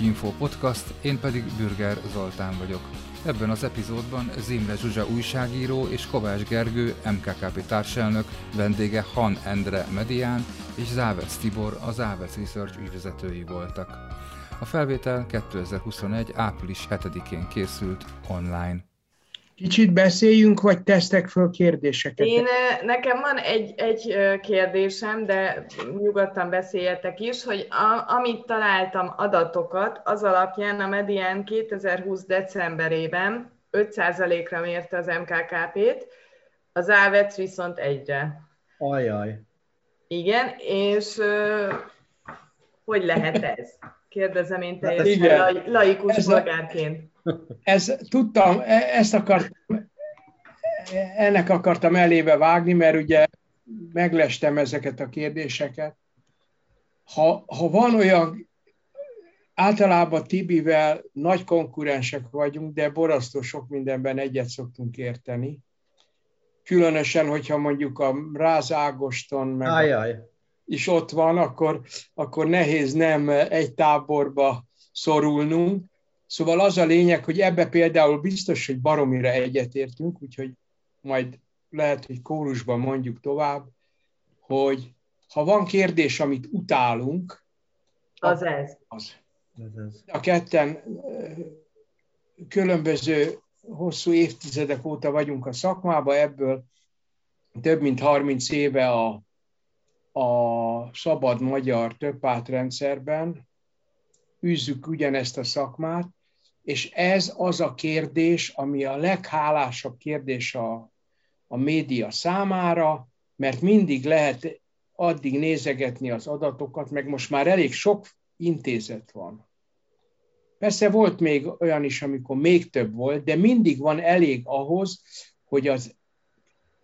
Putyi Info Podcast, én pedig Bürger Zoltán vagyok. Ebben az epizódban Zimre Zsuzsa újságíró és Kovács Gergő, MKKP társelnök, vendége Han Endre Medián és Závec Tibor, az Závec Research ügyvezetői voltak. A felvétel 2021. április 7-én készült online. Kicsit beszéljünk, vagy tesztek föl kérdéseket? Én, nekem van egy, egy kérdésem, de nyugodtan beszéljetek is, hogy a, amit találtam adatokat, az alapján a Medián 2020 decemberében 5%-ra mérte az MKKP-t, az AVEC viszont egyre. Ajaj. Igen, és hogy lehet ez? Kérdezem én hát teljesen hát laikus polgárként. Ez, tudtam, e, ezt akart, ennek akartam elébe vágni, mert ugye meglestem ezeket a kérdéseket. Ha, ha van olyan, általában Tibivel nagy konkurensek vagyunk, de borasztó sok mindenben egyet szoktunk érteni. Különösen, hogyha mondjuk a Ráz Ágoston meg Ajaj. is ott van, akkor, akkor nehéz nem egy táborba szorulnunk. Szóval az a lényeg, hogy ebbe például biztos, hogy baromira egyetértünk, úgyhogy majd lehet, hogy kórusban mondjuk tovább, hogy ha van kérdés, amit utálunk, az ez. Az. A ketten különböző hosszú évtizedek óta vagyunk a szakmában, ebből több mint 30 éve a, a szabad magyar többpártrendszerben űzzük ugyanezt a szakmát, és ez az a kérdés, ami a leghálásabb kérdés a, a média számára, mert mindig lehet addig nézegetni az adatokat, meg most már elég sok intézet van. Persze volt még olyan is, amikor még több volt, de mindig van elég ahhoz, hogy az,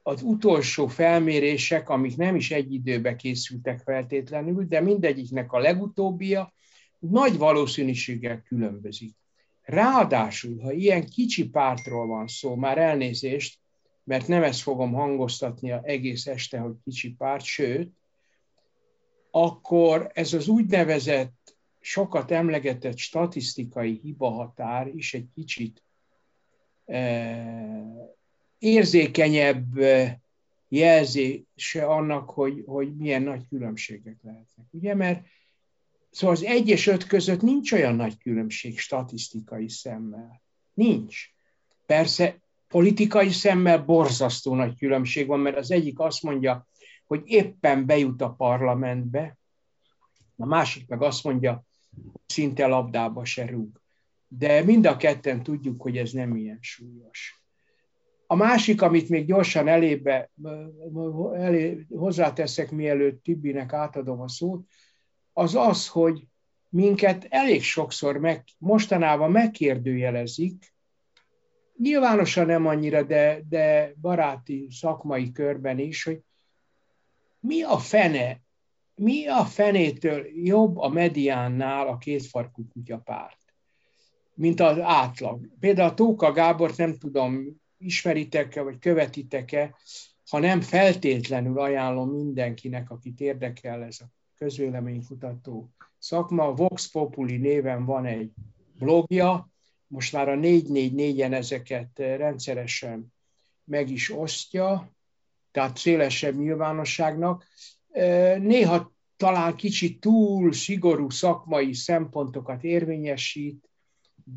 az utolsó felmérések, amik nem is egy időbe készültek feltétlenül, de mindegyiknek a legutóbbia nagy valószínűséggel különbözik. Ráadásul, ha ilyen kicsi pártról van szó, már elnézést, mert nem ezt fogom hangoztatni a egész este, hogy kicsi párt, sőt, akkor ez az úgynevezett, sokat emlegetett statisztikai hibahatár is egy kicsit eh, érzékenyebb eh, jelzése annak, hogy, hogy milyen nagy különbségek lehetnek. Ugye, mert Szóval az egy és öt között nincs olyan nagy különbség statisztikai szemmel. Nincs. Persze politikai szemmel borzasztó nagy különbség van, mert az egyik azt mondja, hogy éppen bejut a parlamentbe, a másik meg azt mondja, szinte labdába se rúg. De mind a ketten tudjuk, hogy ez nem ilyen súlyos. A másik, amit még gyorsan elébe, elé, hozzáteszek, mielőtt Tibinek átadom a szót, az az, hogy minket elég sokszor meg, mostanában megkérdőjelezik, nyilvánosan nem annyira, de, de baráti szakmai körben is, hogy mi a fene, mi a fenétől jobb a mediánnál a kétfarkú kutyapárt, mint az átlag. Például a Tóka Gábort nem tudom, ismeritek-e, vagy követitek-e, ha nem feltétlenül ajánlom mindenkinek, akit érdekel ez a közvéleménykutató szakma. Vox Populi néven van egy blogja, most már a 444-en ezeket rendszeresen meg is osztja, tehát szélesebb nyilvánosságnak. Néha talán kicsit túl szigorú szakmai szempontokat érvényesít,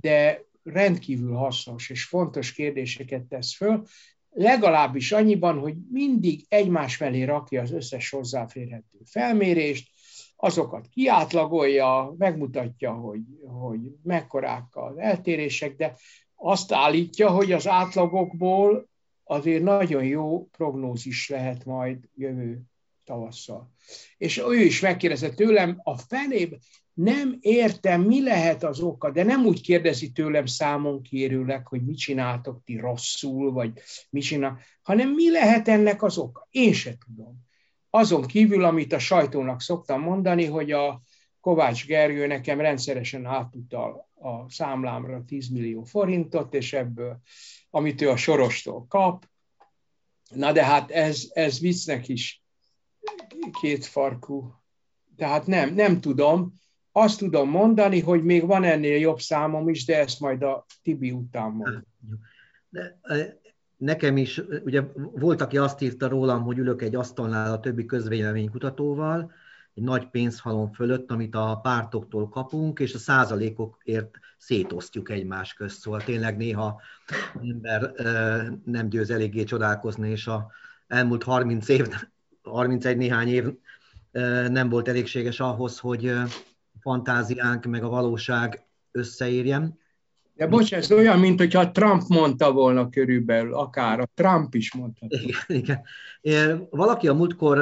de rendkívül hasznos és fontos kérdéseket tesz föl, legalábbis annyiban, hogy mindig egymás mellé rakja az összes hozzáférhető felmérést, azokat kiátlagolja, megmutatja, hogy, hogy mekkorák az eltérések, de azt állítja, hogy az átlagokból azért nagyon jó prognózis lehet majd jövő tavasszal. És ő is megkérdezett tőlem, a felében nem értem, mi lehet az oka, de nem úgy kérdezi tőlem számon kérőleg, hogy mit csináltok ti rosszul, vagy mit csinál, hanem mi lehet ennek az oka. Én se tudom. Azon kívül, amit a sajtónak szoktam mondani, hogy a Kovács Gergő nekem rendszeresen átutal a számlámra 10 millió forintot, és ebből, amit ő a sorostól kap, na de hát ez, ez viccnek is két farkú. Tehát nem, nem tudom, azt tudom mondani, hogy még van ennél jobb számom is, de ezt majd a Tibi után mond. De, nekem is, ugye volt, aki azt írta rólam, hogy ülök egy asztalnál a többi közvéleménykutatóval, egy nagy pénzhalom fölött, amit a pártoktól kapunk, és a százalékokért szétosztjuk egymás közt. Szóval tényleg néha ember nem győz eléggé csodálkozni, és a elmúlt 30 év, 31 néhány év nem volt elégséges ahhoz, hogy fantáziánk meg a valóság összeérjen. De bocs, ez olyan, mint hogyha Trump mondta volna körülbelül, akár a Trump is mondta. Igen, igen. Valaki a múltkor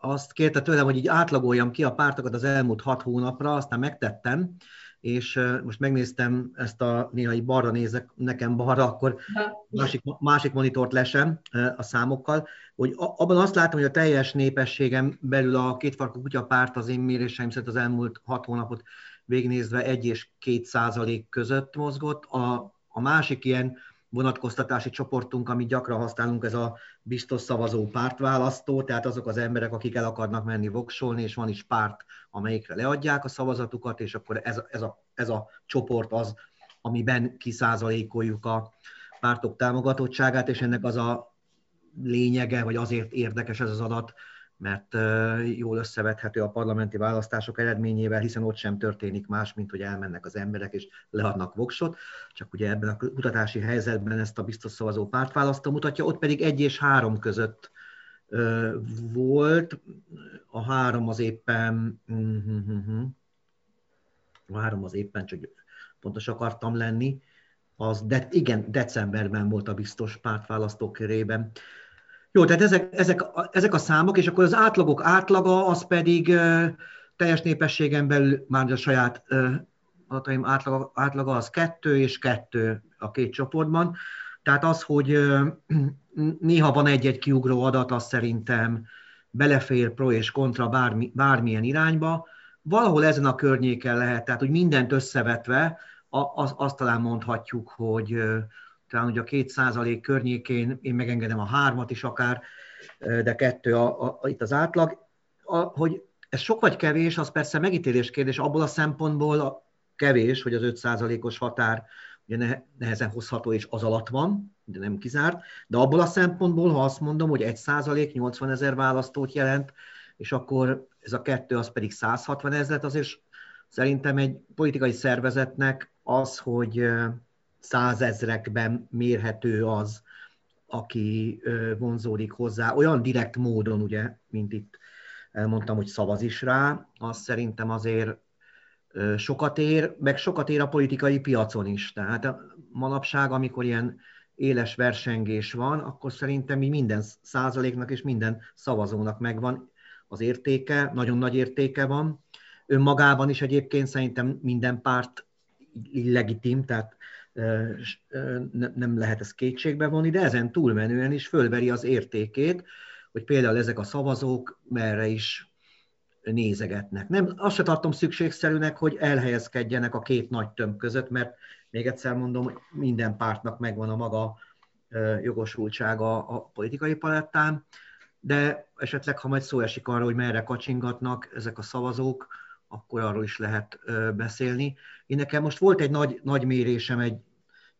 azt kérte tőlem, hogy így átlagoljam ki a pártokat az elmúlt hat hónapra, aztán megtettem, és most megnéztem ezt a, néha így balra nézek, nekem balra, akkor másik, másik monitort lesem a számokkal, hogy abban azt látom, hogy a teljes népességem belül a kétfarkú kutyapárt az én méréseim szerint az elmúlt hat hónapot végnézve 1 és 2 százalék között mozgott. A, a másik ilyen vonatkoztatási csoportunk, amit gyakran használunk, ez a biztos szavazó pártválasztó, tehát azok az emberek, akik el akarnak menni voksolni, és van is párt, amelyikre leadják a szavazatukat, és akkor ez, ez, a, ez a csoport az, amiben kiszázalékoljuk a pártok támogatottságát, és ennek az a lényege, vagy azért érdekes ez az adat, mert jól összevethető a parlamenti választások eredményével, hiszen ott sem történik más, mint hogy elmennek az emberek és leadnak voksot, csak ugye ebben a kutatási helyzetben ezt a biztos szavazó pártválasztó mutatja, ott pedig egy és három között volt, a három az éppen, a három az éppen, csak pontos akartam lenni, az de, igen, decemberben volt a biztos pártválasztók körében. Jó, tehát ezek, ezek, ezek a számok, és akkor az átlagok átlaga, az pedig teljes népességen belül már a saját uh, adataim átlaga, átlaga az kettő és kettő a két csoportban. Tehát az, hogy néha van egy-egy kiugró adat, az szerintem belefér pro és kontra bármi, bármilyen irányba. Valahol ezen a környéken lehet, tehát hogy mindent összevetve, az, azt talán mondhatjuk, hogy talán ugye a két százalék környékén én megengedem a hármat is akár, de kettő a, a, a, itt az átlag. A, hogy ez sok vagy kevés, az persze megítélés kérdés, abból a szempontból a kevés, hogy az 5 százalékos határ ugye nehezen hozható és az alatt van, de nem kizárt, de abból a szempontból, ha azt mondom, hogy 1 százalék 80 ezer választót jelent, és akkor ez a kettő, az pedig 160 ezeret, azért szerintem egy politikai szervezetnek az, hogy százezrekben mérhető az, aki vonzódik hozzá, olyan direkt módon, ugye, mint itt elmondtam, hogy szavaz is rá, az szerintem azért sokat ér, meg sokat ér a politikai piacon is. Tehát manapság, amikor ilyen éles versengés van, akkor szerintem mi minden százaléknak és minden szavazónak megvan az értéke, nagyon nagy értéke van. Önmagában is egyébként szerintem minden párt legitim, tehát nem lehet ezt kétségbe vonni, de ezen túlmenően is fölveri az értékét, hogy például ezek a szavazók merre is nézegetnek. Nem, azt se tartom szükségszerűnek, hogy elhelyezkedjenek a két nagy tömb között, mert még egyszer mondom, hogy minden pártnak megvan a maga jogosultsága a politikai palettán, de esetleg, ha majd szó esik arról, hogy merre kacsingatnak ezek a szavazók, akkor arról is lehet beszélni. Én nekem most volt egy nagy, nagy mérésem egy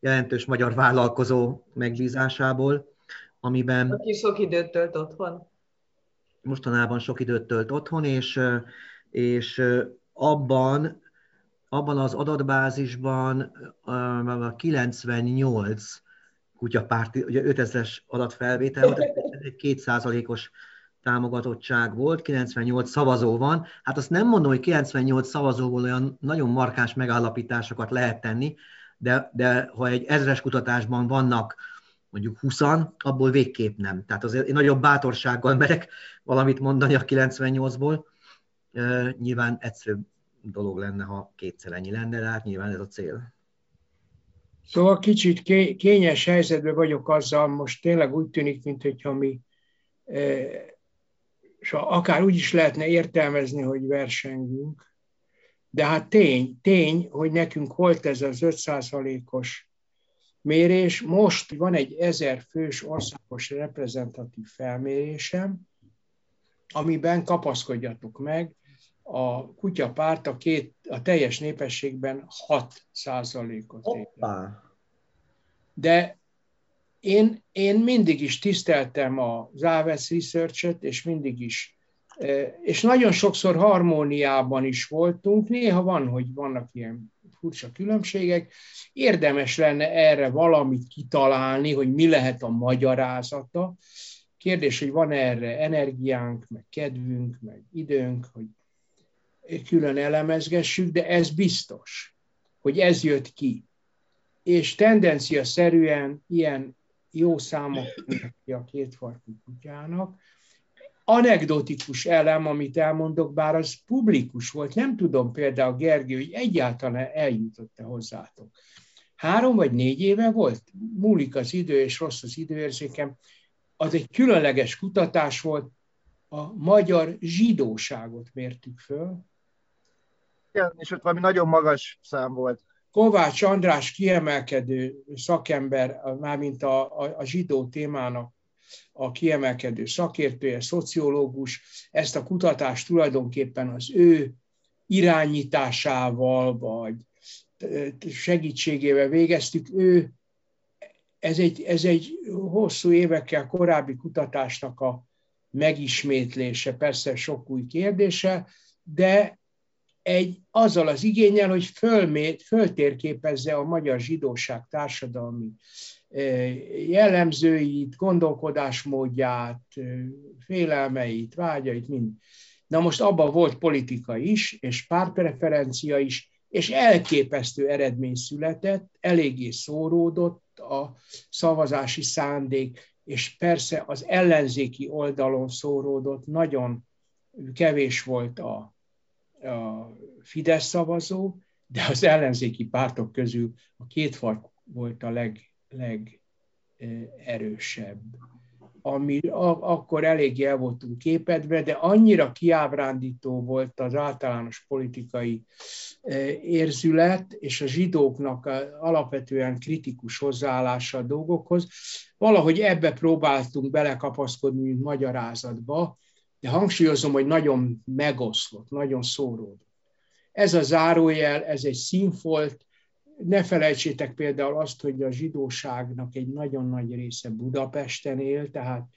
jelentős magyar vállalkozó megbízásából, amiben... Aki sok időt tölt otthon. Mostanában sok időt tölt otthon, és, és abban, abban az adatbázisban a 98 kutyapárti, ugye 5000-es adatfelvétel ez egy kétszázalékos támogatottság volt, 98 szavazó van. Hát azt nem mondom, hogy 98 szavazóból olyan nagyon markáns megállapításokat lehet tenni, de, de ha egy ezres kutatásban vannak mondjuk 20 abból végképp nem. Tehát azért én nagyobb bátorsággal merek valamit mondani a 98-ból. Nyilván egyszerűbb dolog lenne, ha kétszer ennyi lenne, de hát nyilván ez a cél. Szóval kicsit kényes helyzetben vagyok azzal, most tényleg úgy tűnik, mintha mi és akár úgy is lehetne értelmezni, hogy versengünk, de hát tény, tény, hogy nekünk volt ez az 5%-os mérés. Most van egy ezer fős országos reprezentatív felmérésem, amiben kapaszkodjatok meg, a kutyapárt a, két, a teljes népességben 6 százalékot De én, én mindig is tiszteltem az Aves Research-et, és mindig is, e, és nagyon sokszor harmóniában is voltunk, néha van, hogy vannak ilyen furcsa különbségek, érdemes lenne erre valamit kitalálni, hogy mi lehet a magyarázata. Kérdés, hogy van erre energiánk, meg kedvünk, meg időnk, hogy külön elemezgessük, de ez biztos, hogy ez jött ki. És tendencia szerűen ilyen jó számok a kétfarkú kutyának. Anekdotikus elem, amit elmondok, bár az publikus volt, nem tudom például Gergő, hogy egyáltalán eljutott-e hozzátok. Három vagy négy éve volt, múlik az idő, és rossz az időérzékem, az egy különleges kutatás volt, a magyar zsidóságot mértük föl, igen, és ott valami nagyon magas szám volt. Kovács András kiemelkedő szakember, mármint a, a, a zsidó témának a kiemelkedő szakértője, szociológus, ezt a kutatást tulajdonképpen az ő irányításával, vagy segítségével végeztük. Ő, ez egy, ez egy hosszú évekkel korábbi kutatásnak a megismétlése, persze sok új kérdése, de egy, azzal az igényel, hogy fölmét, föltérképezze a magyar zsidóság társadalmi jellemzőit, gondolkodásmódját, félelmeit, vágyait, mind. Na most abban volt politika is, és párpreferencia is, és elképesztő eredmény született, eléggé szóródott a szavazási szándék, és persze az ellenzéki oldalon szóródott, nagyon kevés volt a a Fidesz szavazó, de az ellenzéki pártok közül a két fark volt a leg, legerősebb. Ami akkor elég el voltunk képedve, de annyira kiábrándító volt az általános politikai érzület, és a zsidóknak alapvetően kritikus hozzáállása a dolgokhoz. Valahogy ebbe próbáltunk belekapaszkodni, mint magyarázatba, de hangsúlyozom, hogy nagyon megoszlott, nagyon szóródott. Ez a zárójel, ez egy színfolt, ne felejtsétek például azt, hogy a zsidóságnak egy nagyon nagy része Budapesten él, tehát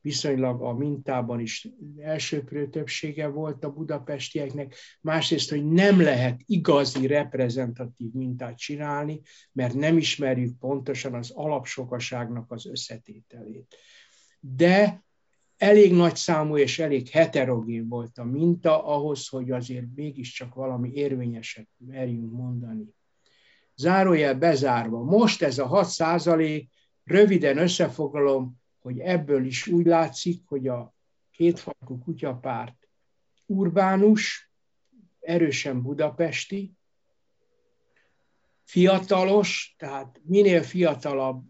viszonylag a mintában is elsőprő többsége volt a budapestieknek, másrészt, hogy nem lehet igazi reprezentatív mintát csinálni, mert nem ismerjük pontosan az alapsokaságnak az összetételét. De elég nagy számú és elég heterogén volt a minta ahhoz, hogy azért mégiscsak valami érvényeset merjünk mondani. Zárójel bezárva. Most ez a 6 százalék, röviden összefoglalom, hogy ebből is úgy látszik, hogy a kétfarkú kutyapárt urbánus, erősen budapesti, fiatalos, tehát minél fiatalabb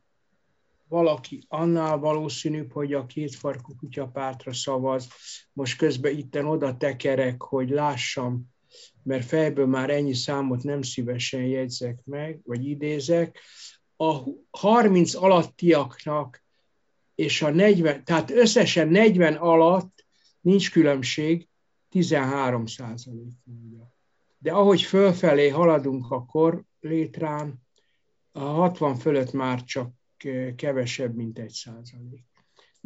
valaki annál valószínűbb, hogy a kétfarkú kutyapártra szavaz. Most közben itten oda tekerek, hogy lássam, mert fejből már ennyi számot nem szívesen jegyzek meg, vagy idézek. A 30 alattiaknak és a 40, tehát összesen 40 alatt nincs különbség, 13 százalék. De ahogy fölfelé haladunk a kor létrán, a 60 fölött már csak kevesebb, mint egy százalék.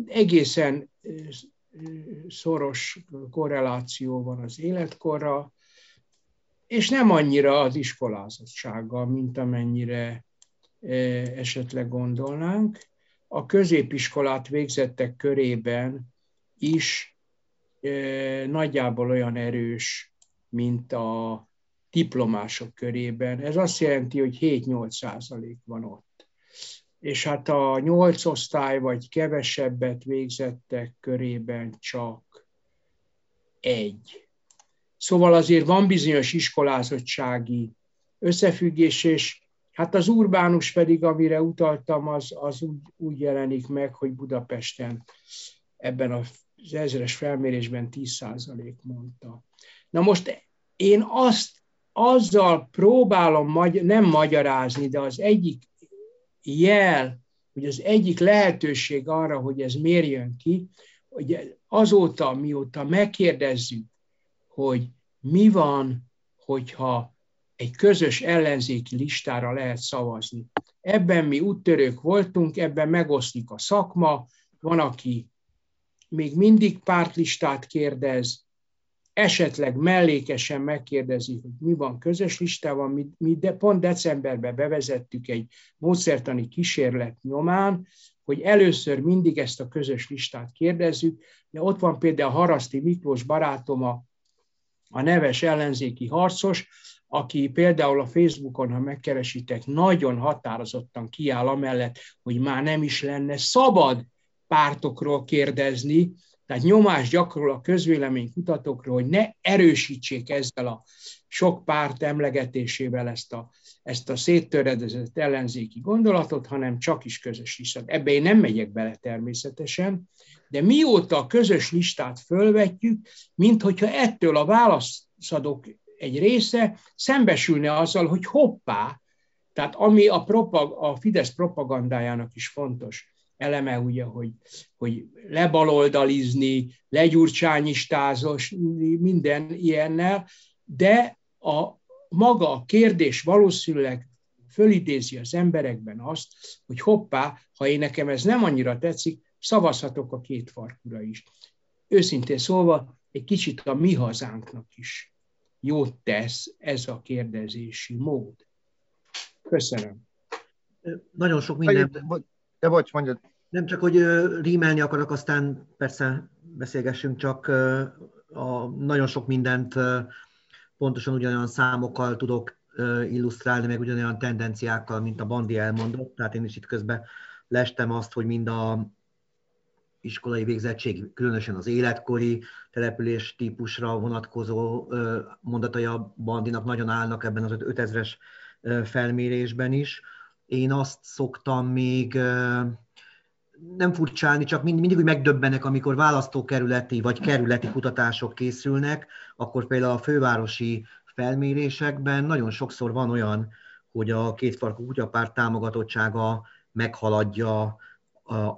Egészen szoros korreláció van az életkorra, és nem annyira az iskolázottsággal, mint amennyire esetleg gondolnánk. A középiskolát végzettek körében is nagyjából olyan erős, mint a diplomások körében. Ez azt jelenti, hogy 7-8 százalék van ott és hát a nyolc osztály vagy kevesebbet végzettek körében csak egy. Szóval azért van bizonyos iskolázottsági összefüggés, és hát az urbánus pedig, amire utaltam, az, az úgy, úgy jelenik meg, hogy Budapesten ebben az ezres felmérésben 10% mondta. Na most én azt azzal próbálom magy- nem magyarázni, de az egyik jel, hogy az egyik lehetőség arra, hogy ez miért jön ki, hogy azóta, mióta megkérdezzük, hogy mi van, hogyha egy közös ellenzéki listára lehet szavazni. Ebben mi úttörők voltunk, ebben megoszlik a szakma, van, aki még mindig pártlistát kérdez, esetleg mellékesen megkérdezi, hogy mi van közös listában, mi, mi de pont decemberben bevezettük egy módszertani kísérlet nyomán, hogy először mindig ezt a közös listát kérdezzük, de ott van például Haraszti Miklós barátom, a, a neves ellenzéki harcos, aki például a Facebookon, ha megkeresitek, nagyon határozottan kiáll amellett, hogy már nem is lenne szabad pártokról kérdezni, tehát nyomás gyakorol a közvéleménykutatókról, hogy ne erősítsék ezzel a sok párt emlegetésével ezt a, ezt a széttöredezett ellenzéki gondolatot, hanem csak is közös listát. Ebbe én nem megyek bele természetesen, de mióta a közös listát fölvetjük, mint hogyha ettől a válaszadók egy része szembesülne azzal, hogy hoppá, tehát ami a, propag, a Fidesz propagandájának is fontos eleme, ugye, hogy, hogy lebaloldalizni, legyurcsányistázos, minden ilyennel, de a maga a kérdés valószínűleg fölidézi az emberekben azt, hogy hoppá, ha én nekem ez nem annyira tetszik, szavazhatok a két farkura is. Őszintén szólva, egy kicsit a mi hazánknak is jót tesz ez a kérdezési mód. Köszönöm. Nagyon sok minden. De bocs, mondjad. Nem csak, hogy rímelni akarok, aztán persze beszélgessünk, csak a nagyon sok mindent pontosan ugyanolyan számokkal tudok illusztrálni, meg ugyanolyan tendenciákkal, mint a Bandi elmondott. Tehát én is itt közben lestem azt, hogy mind a iskolai végzettség, különösen az életkori település típusra vonatkozó mondatai a bandinak nagyon állnak ebben az 5000-es felmérésben is. Én azt szoktam még nem furcsálni, csak mindig úgy megdöbbenek, amikor választókerületi vagy kerületi kutatások készülnek, akkor például a fővárosi felmérésekben nagyon sokszor van olyan, hogy a kétfarkú kutyapárt támogatottsága meghaladja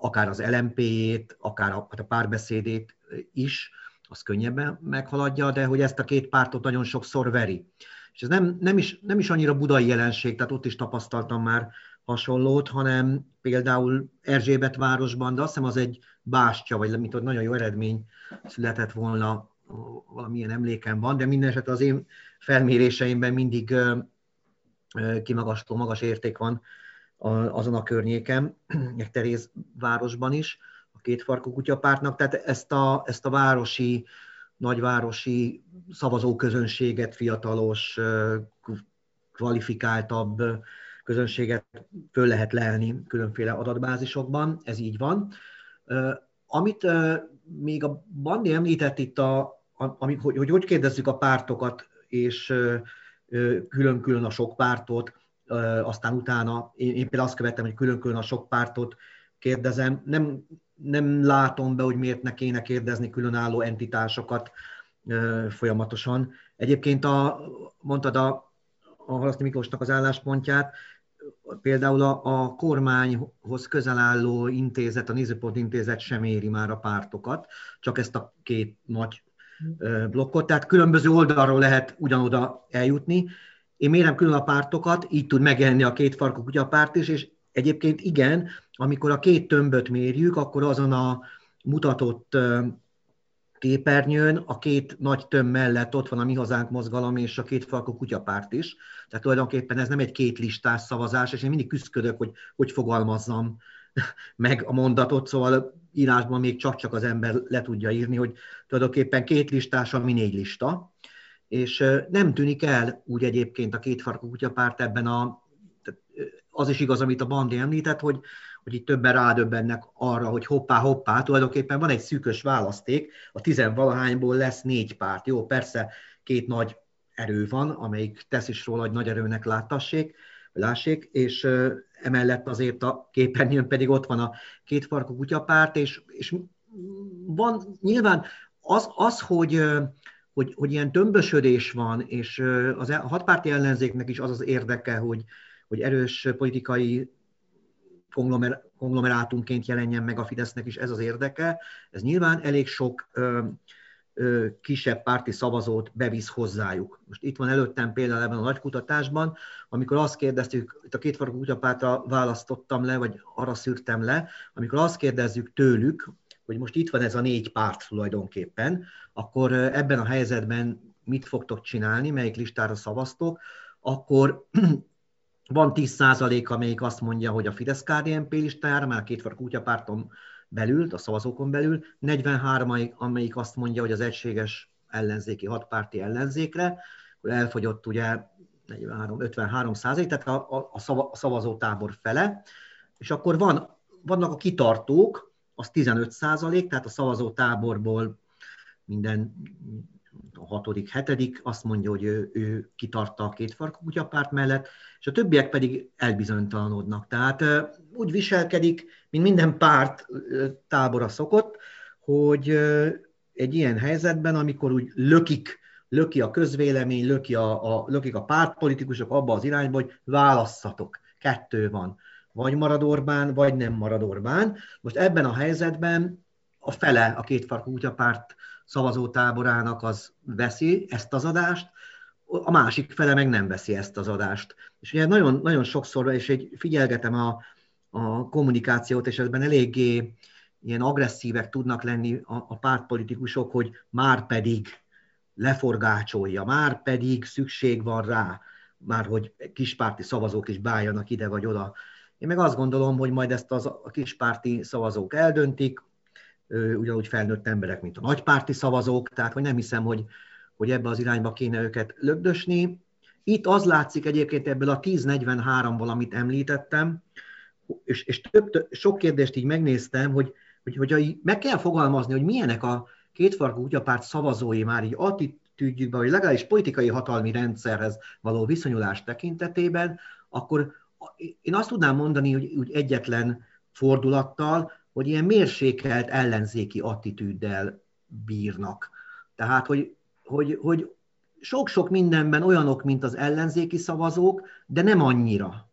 akár az LMP-jét, akár a, a párbeszédét is, az könnyebben meghaladja, de hogy ezt a két pártot nagyon sokszor veri. És ez nem, nem, is, nem is annyira budai jelenség, tehát ott is tapasztaltam már hasonlót, hanem például Erzsébet városban, de azt hiszem az egy bástya, vagy mint ott nagyon jó eredmény született volna, valamilyen emlékem van, de minden az én felméréseimben mindig kimagasló magas érték van azon a környéken, Teréz városban is, a két farkú kutyapártnak, tehát ezt a, ezt a városi, nagyvárosi szavazóközönséget, fiatalos, kvalifikáltabb közönséget föl lehet leelni különféle adatbázisokban, ez így van. Amit még a Bandi említett itt, a, hogy, hogy hogy kérdezzük a pártokat, és külön-külön a sok pártot, aztán utána én, én például azt követtem, hogy külön-külön a sok pártot kérdezem. Nem, nem látom be, hogy miért ne kéne kérdezni különálló entitásokat folyamatosan. Egyébként a, mondtad a, a Halaszti Miklósnak az álláspontját, például a, a kormányhoz közel álló intézet, a Nézőpont intézet sem éri már a pártokat, csak ezt a két nagy blokkot, tehát különböző oldalról lehet ugyanoda eljutni. Én mérem külön a pártokat, így tud megjelenni a két farkú kutyapárt is, és egyébként igen, amikor a két tömböt mérjük, akkor azon a mutatott képernyőn a két nagy töm mellett ott van a Mi Hazánk mozgalom és a két falkú kutyapárt is. Tehát tulajdonképpen ez nem egy két listás szavazás, és én mindig küzdök, hogy hogy fogalmazzam meg a mondatot, szóval írásban még csak-csak az ember le tudja írni, hogy tulajdonképpen két listás, ami négy lista, és nem tűnik el úgy egyébként a két farkú kutyapárt ebben a, az is igaz, amit a Bandi említett, hogy hogy itt többen rádöbbennek arra, hogy hoppá, hoppá, tulajdonképpen van egy szűkös választék, a tizenvalahányból lesz négy párt. Jó, persze két nagy erő van, amelyik tesz is róla, hogy nagy erőnek láttassék, lássék, és emellett azért a képernyőn pedig ott van a kétfarkú kutyapárt, és, és van nyilván az, az hogy, hogy, hogy ilyen tömbösödés van, és az, a hatpárti ellenzéknek is az az érdeke, hogy, hogy erős politikai konglomerátumként jelenjen meg a Fidesznek is ez az érdeke. Ez nyilván elég sok ö, kisebb párti szavazót bevisz hozzájuk. Most itt van előttem például ebben a nagy amikor azt kérdeztük, itt a kétfarkú kutyapártra választottam le, vagy arra szűrtem le, amikor azt kérdezzük tőlük, hogy most itt van ez a négy párt tulajdonképpen, akkor ebben a helyzetben mit fogtok csinálni, melyik listára szavaztok, akkor van 10% amelyik azt mondja, hogy a fidesz KDNP listájára, már kétfarkú kutyapárton belül, a szavazókon belül, 43, amelyik azt mondja, hogy az egységes ellenzéki hatpárti ellenzékre, elfogyott ugye 43, 53 százalék, tehát a, a, a szavazótábor fele, és akkor van, vannak a kitartók, az 15 százalék, tehát a szavazótáborból minden a hatodik, hetedik azt mondja, hogy ő, ő kitartta a két farkú kutyapárt mellett, és a többiek pedig elbizonytalanodnak. Tehát úgy viselkedik, mint minden párt tábora szokott, hogy egy ilyen helyzetben, amikor úgy lökik, löki a közvélemény, löki a, a, lökik a pártpolitikusok abba az irányba, hogy válasszatok, kettő van. Vagy marad Orbán, vagy nem marad Orbán. Most ebben a helyzetben a fele a kétfarkú kutyapárt szavazótáborának az veszi ezt az adást, a másik fele meg nem veszi ezt az adást. És ugye nagyon, nagyon sokszor, és egy figyelgetem a, a kommunikációt, és ebben eléggé ilyen agresszívek tudnak lenni a, a pártpolitikusok, hogy már pedig leforgácsolja, már pedig szükség van rá, már hogy kispárti szavazók is bájanak ide vagy oda. Én meg azt gondolom, hogy majd ezt az, a kispárti szavazók eldöntik, ugyanúgy felnőtt emberek, mint a nagypárti szavazók, tehát hogy nem hiszem, hogy, hogy ebbe az irányba kéne őket lögdösni. Itt az látszik egyébként ebből a 1043-ból, amit említettem, és, és több, sok kérdést így megnéztem, hogy, hogy, hogy meg kell fogalmazni, hogy milyenek a kétfarkú kutyapárt szavazói már így attitűdjükben, vagy legalábbis politikai hatalmi rendszerhez való viszonyulás tekintetében, akkor én azt tudnám mondani, hogy úgy egyetlen fordulattal, hogy ilyen mérsékelt ellenzéki attitűddel bírnak. Tehát, hogy, hogy, hogy sok-sok mindenben olyanok, mint az ellenzéki szavazók, de nem annyira.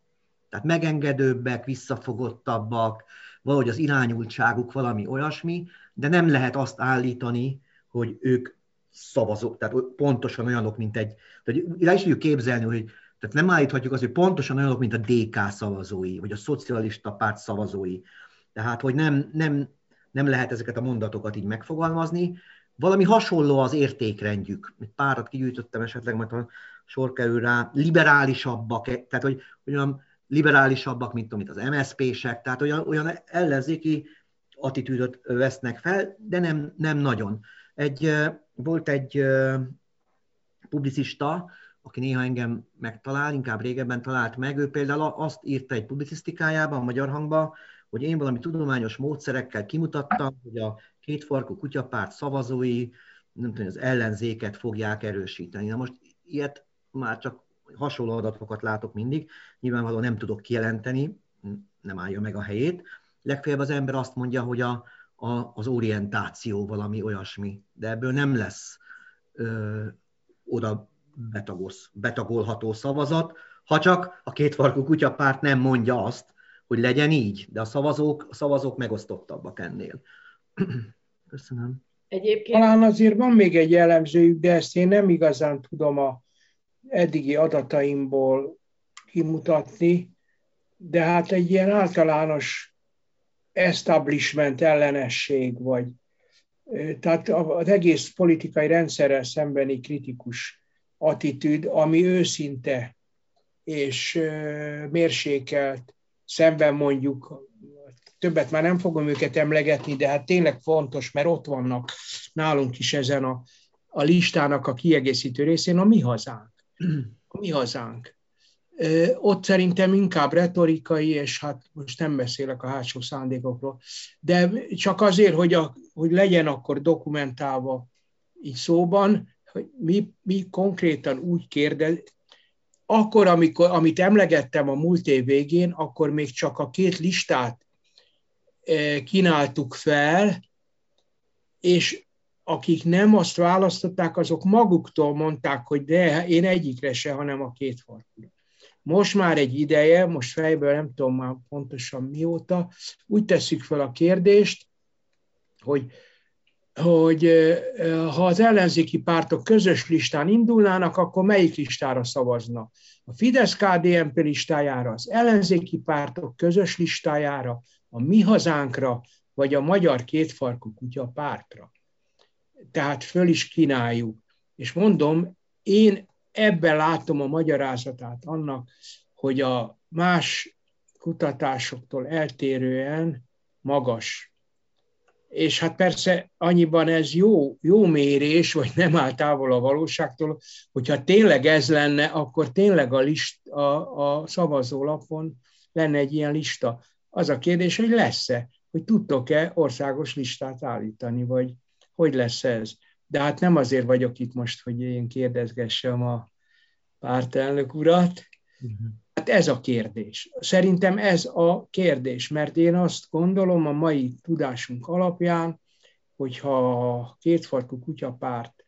Tehát megengedőbbek, visszafogottabbak, valahogy az irányultságuk valami olyasmi, de nem lehet azt állítani, hogy ők szavazók, tehát pontosan olyanok, mint egy, tehát rá is tudjuk képzelni, hogy tehát nem állíthatjuk azt, hogy pontosan olyanok, mint a DK szavazói, vagy a szocialista párt szavazói, tehát, hogy nem, nem, nem lehet ezeket a mondatokat így megfogalmazni. Valami hasonló az értékrendjük. Párat kigyűjtöttem esetleg, majd a sor kerül rá, liberálisabbak, tehát hogy olyan liberálisabbak, mint amit az MSZP-sek, tehát olyan, olyan ellenzéki attitűdöt vesznek fel, de nem, nem nagyon. Egy, volt egy publicista, aki néha engem megtalál, inkább régebben talált meg, ő például azt írta egy publicisztikájában, a Magyar Hangban, hogy én valami tudományos módszerekkel kimutattam, hogy a kétfarkú kutyapárt szavazói nem tudom, az ellenzéket fogják erősíteni. Na most ilyet már csak hasonló adatokat látok mindig, nyilvánvalóan nem tudok kijelenteni, nem állja meg a helyét. Legfeljebb az ember azt mondja, hogy a, a, az orientáció valami olyasmi, de ebből nem lesz ö, oda betagolható szavazat, ha csak a kétfarkú kutyapárt nem mondja azt, hogy legyen így, de a szavazók, a szavazók megosztottabbak ennél. Köszönöm. Egyébként... Talán azért van még egy jellemzőjük, de ezt én nem igazán tudom a eddigi adataimból kimutatni, de hát egy ilyen általános establishment ellenesség, vagy tehát az egész politikai rendszerrel szembeni kritikus attitűd, ami őszinte és mérsékelt, szemben mondjuk, többet már nem fogom őket emlegetni, de hát tényleg fontos, mert ott vannak nálunk is ezen a, a listának a kiegészítő részén a mi hazánk. A mi hazánk. Ott szerintem inkább retorikai, és hát most nem beszélek a hátsó szándékokról, de csak azért, hogy, a, hogy legyen akkor dokumentálva így szóban, hogy mi, mi konkrétan úgy kérdez, akkor, amikor, amit emlegettem a múlt év végén, akkor még csak a két listát eh, kínáltuk fel, és akik nem azt választották, azok maguktól mondták, hogy de én egyikre se, hanem a két farkúra. Most már egy ideje, most fejből nem tudom már pontosan mióta, úgy tesszük fel a kérdést, hogy hogy ha az ellenzéki pártok közös listán indulnának, akkor melyik listára szavazna? A Fidesz-KDNP listájára, az ellenzéki pártok közös listájára, a Mi Hazánkra, vagy a Magyar Kétfarkú Kutya pártra. Tehát föl is kínáljuk. És mondom, én ebben látom a magyarázatát annak, hogy a más kutatásoktól eltérően magas és hát persze annyiban ez jó, jó mérés, vagy nem áll távol a valóságtól, hogyha tényleg ez lenne, akkor tényleg a, list, a, a szavazólapon lenne egy ilyen lista. Az a kérdés, hogy lesz-e, hogy tudtok-e országos listát állítani, vagy hogy lesz ez. De hát nem azért vagyok itt most, hogy én kérdezgessem a pártelnök urat, uh-huh. Hát ez a kérdés. Szerintem ez a kérdés, mert én azt gondolom a mai tudásunk alapján, hogyha a kétfarkú kutyapárt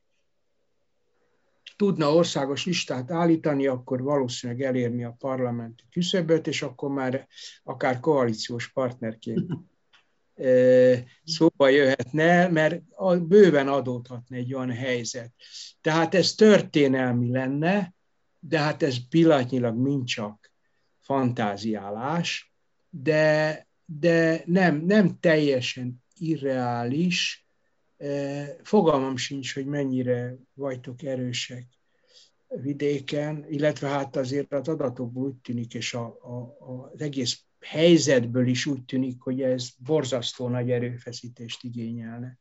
tudna országos listát állítani, akkor valószínűleg elérni a parlamenti küszöböt, és akkor már akár koalíciós partnerként szóba jöhetne, mert bőven adódhatna egy olyan helyzet. Tehát ez történelmi lenne, de hát ez pillanatnyilag mind csak fantáziálás, de, de nem, nem teljesen irreális, e, fogalmam sincs, hogy mennyire vagytok erősek vidéken, illetve hát azért az adatokból úgy tűnik, és a, a, az egész helyzetből is úgy tűnik, hogy ez borzasztó nagy erőfeszítést igényelne.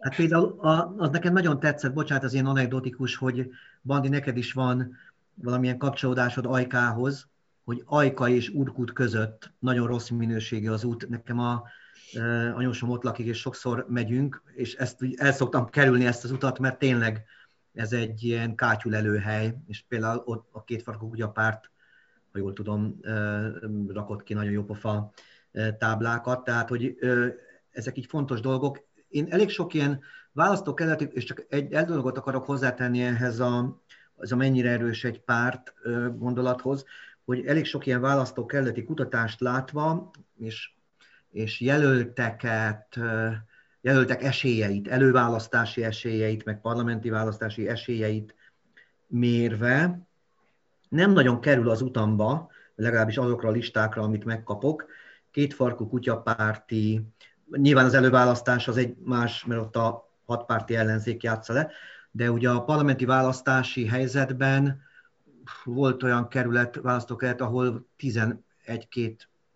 Hát például az nekem nagyon tetszett, bocsánat, az ilyen anekdotikus, hogy Bandi, neked is van valamilyen kapcsolódásod Ajkához, hogy Ajka és Urkut között nagyon rossz minőségű az út. Nekem a e, anyósom ott lakik, és sokszor megyünk, és ezt el szoktam kerülni ezt az utat, mert tényleg ez egy ilyen kátyulelőhely, és például ott a két farkú párt, ha jól tudom, rakott ki nagyon jó pofa táblákat, tehát hogy ezek így fontos dolgok én elég sok ilyen választókerületi, és csak egy, egy dolgot akarok hozzátenni ehhez a, az a mennyire erős egy párt gondolathoz, hogy elég sok ilyen választókerületi kutatást látva, és, és jelölteket, jelöltek esélyeit, előválasztási esélyeit, meg parlamenti választási esélyeit mérve, nem nagyon kerül az utamba, legalábbis azokra a listákra, amit megkapok, kétfarkú kutyapárti Nyilván az előválasztás az egy más, mert ott a hatpárti ellenzék játsza le, de ugye a parlamenti választási helyzetben volt olyan kerület, választókerület, ahol 11-2,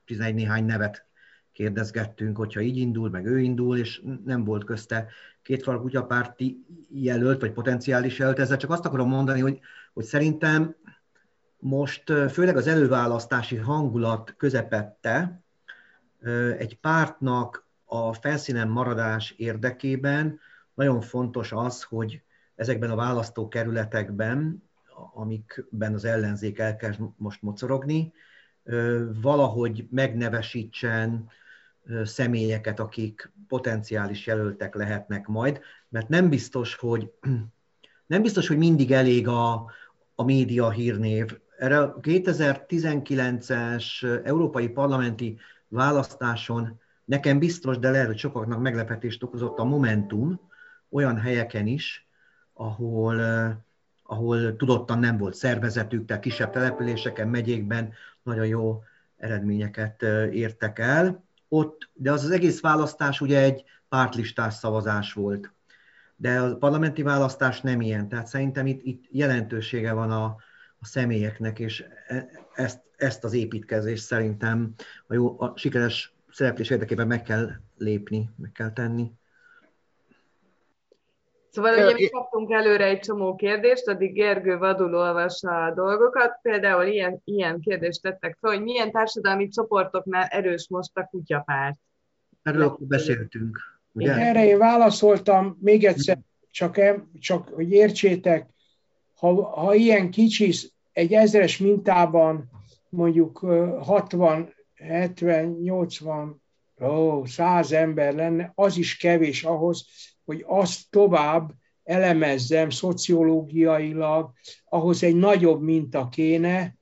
11 néhány nevet kérdezgettünk, hogyha így indul, meg ő indul, és nem volt közte két fal kutyapárti jelölt, vagy potenciális jelölt. Ezzel csak azt akarom mondani, hogy, hogy szerintem most főleg az előválasztási hangulat közepette egy pártnak a felszínen maradás érdekében nagyon fontos az, hogy ezekben a választókerületekben, amikben az ellenzék elkezd most mocorogni, valahogy megnevesítsen személyeket, akik potenciális jelöltek lehetnek majd, mert nem biztos, hogy, nem biztos, hogy mindig elég a, a média hírnév. Erre a 2019-es európai parlamenti választáson Nekem biztos, de lehet, hogy sokaknak meglepetést okozott a Momentum olyan helyeken is, ahol, ahol tudottan nem volt szervezetük, tehát kisebb településeken, megyékben nagyon jó eredményeket értek el. Ott, de az az egész választás ugye egy pártlistás szavazás volt. De a parlamenti választás nem ilyen, tehát szerintem itt, itt jelentősége van a, a személyeknek, és e, ezt, ezt az építkezést szerintem a, jó, a sikeres szereplés érdekében meg kell lépni, meg kell tenni. Szóval ugye mi kaptunk előre egy csomó kérdést, addig Gergő vadul olvassa a dolgokat. Például ilyen, ilyen kérdést tettek fel, hogy milyen társadalmi csoportoknál erős most a kutyapárt. Erről akkor beszéltünk. Ugye? Erre én válaszoltam, még egyszer, csak, csak hogy értsétek, ha, ha ilyen kicsi, egy ezres mintában mondjuk 60 70, 80, ó, 100 ember lenne, az is kevés ahhoz, hogy azt tovább elemezzem szociológiailag, ahhoz egy nagyobb minta kéne,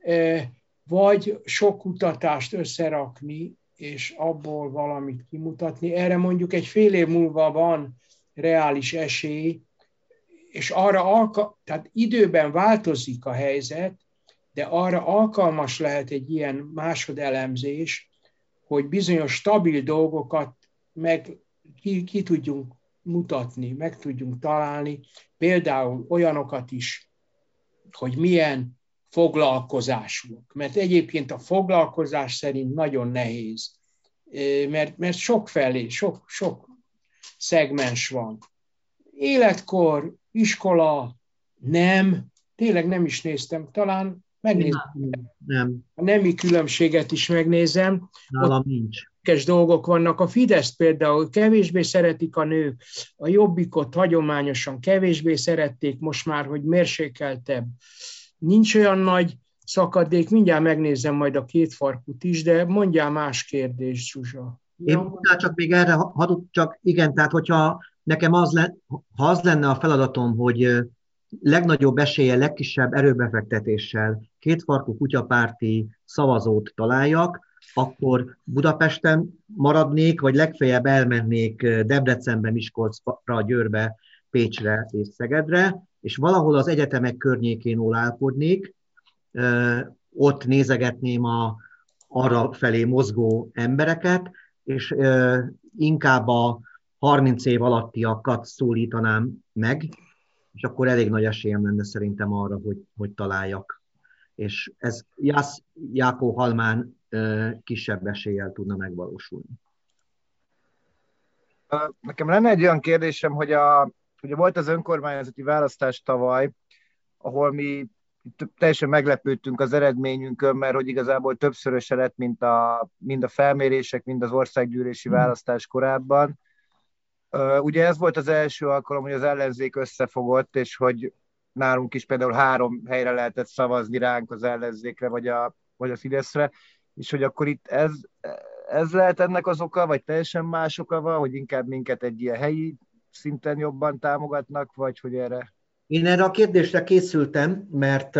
e, vagy sok kutatást összerakni, és abból valamit kimutatni. Erre mondjuk egy fél év múlva van reális esély, és arra alka- tehát időben változik a helyzet, de arra alkalmas lehet egy ilyen másodelemzés, hogy bizonyos stabil dolgokat meg ki, ki tudjunk mutatni, meg tudjunk találni, például olyanokat is, hogy milyen foglalkozásunk. Mert egyébként a foglalkozás szerint nagyon nehéz, mert, mert sok felé, sok, sok szegmens van. Életkor, iskola, nem, tényleg nem is néztem, talán megnézem. Nem. A nemi különbséget is megnézem. Nálam nincs. dolgok vannak. A Fidesz például kevésbé szeretik a nők, a Jobbikot hagyományosan kevésbé szerették, most már, hogy mérsékeltebb. Nincs olyan nagy szakadék, mindjárt megnézem majd a két farkut is, de mondjál más kérdést, Zsuzsa. Én csak még erre, hadd csak igen, tehát hogyha nekem az, le, ha az lenne a feladatom, hogy legnagyobb esélye, legkisebb erőbefektetéssel kétfarkú kutyapárti szavazót találjak, akkor Budapesten maradnék, vagy legfeljebb elmennék Debrecenbe, Miskolcra, Győrbe, Pécsre és Szegedre, és valahol az egyetemek környékén ólálkodnék, ott nézegetném a arra felé mozgó embereket, és inkább a 30 év alattiakat szólítanám meg, és akkor elég nagy esélyem lenne szerintem arra, hogy, hogy találjak. És ez Jász Jákó Halmán kisebb eséllyel tudna megvalósulni. Nekem lenne egy olyan kérdésem, hogy a, ugye volt az önkormányzati választás tavaly, ahol mi teljesen meglepődtünk az eredményünkön, mert hogy igazából többszöröse lett, mint a, mind a felmérések, mind az országgyűlési hmm. választás korábban. Ugye ez volt az első alkalom, hogy az ellenzék összefogott, és hogy nálunk is például három helyre lehetett szavazni ránk az ellenzékre, vagy a, vagy a Fideszre, és hogy akkor itt ez, ez lehet ennek az oka, vagy teljesen más oka van, hogy inkább minket egy ilyen helyi szinten jobban támogatnak, vagy hogy erre? Én erre a kérdésre készültem, mert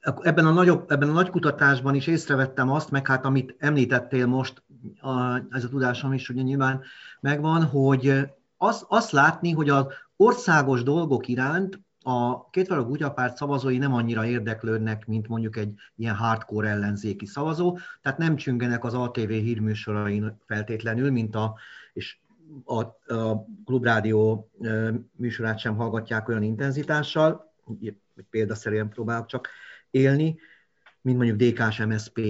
ebben a, nagyobb, ebben a nagy kutatásban is észrevettem azt, meg hát amit említettél most, a, ez a tudásom is ugye nyilván megvan, hogy az, azt látni, hogy az országos dolgok iránt a kétvarag kutyapárt szavazói nem annyira érdeklődnek, mint mondjuk egy ilyen hardcore ellenzéki szavazó, tehát nem csüngenek az ATV hírműsorain feltétlenül, mint a, és a, a klubrádió műsorát sem hallgatják olyan intenzitással, példaszerűen próbálok csak élni, mint mondjuk DKS-MSP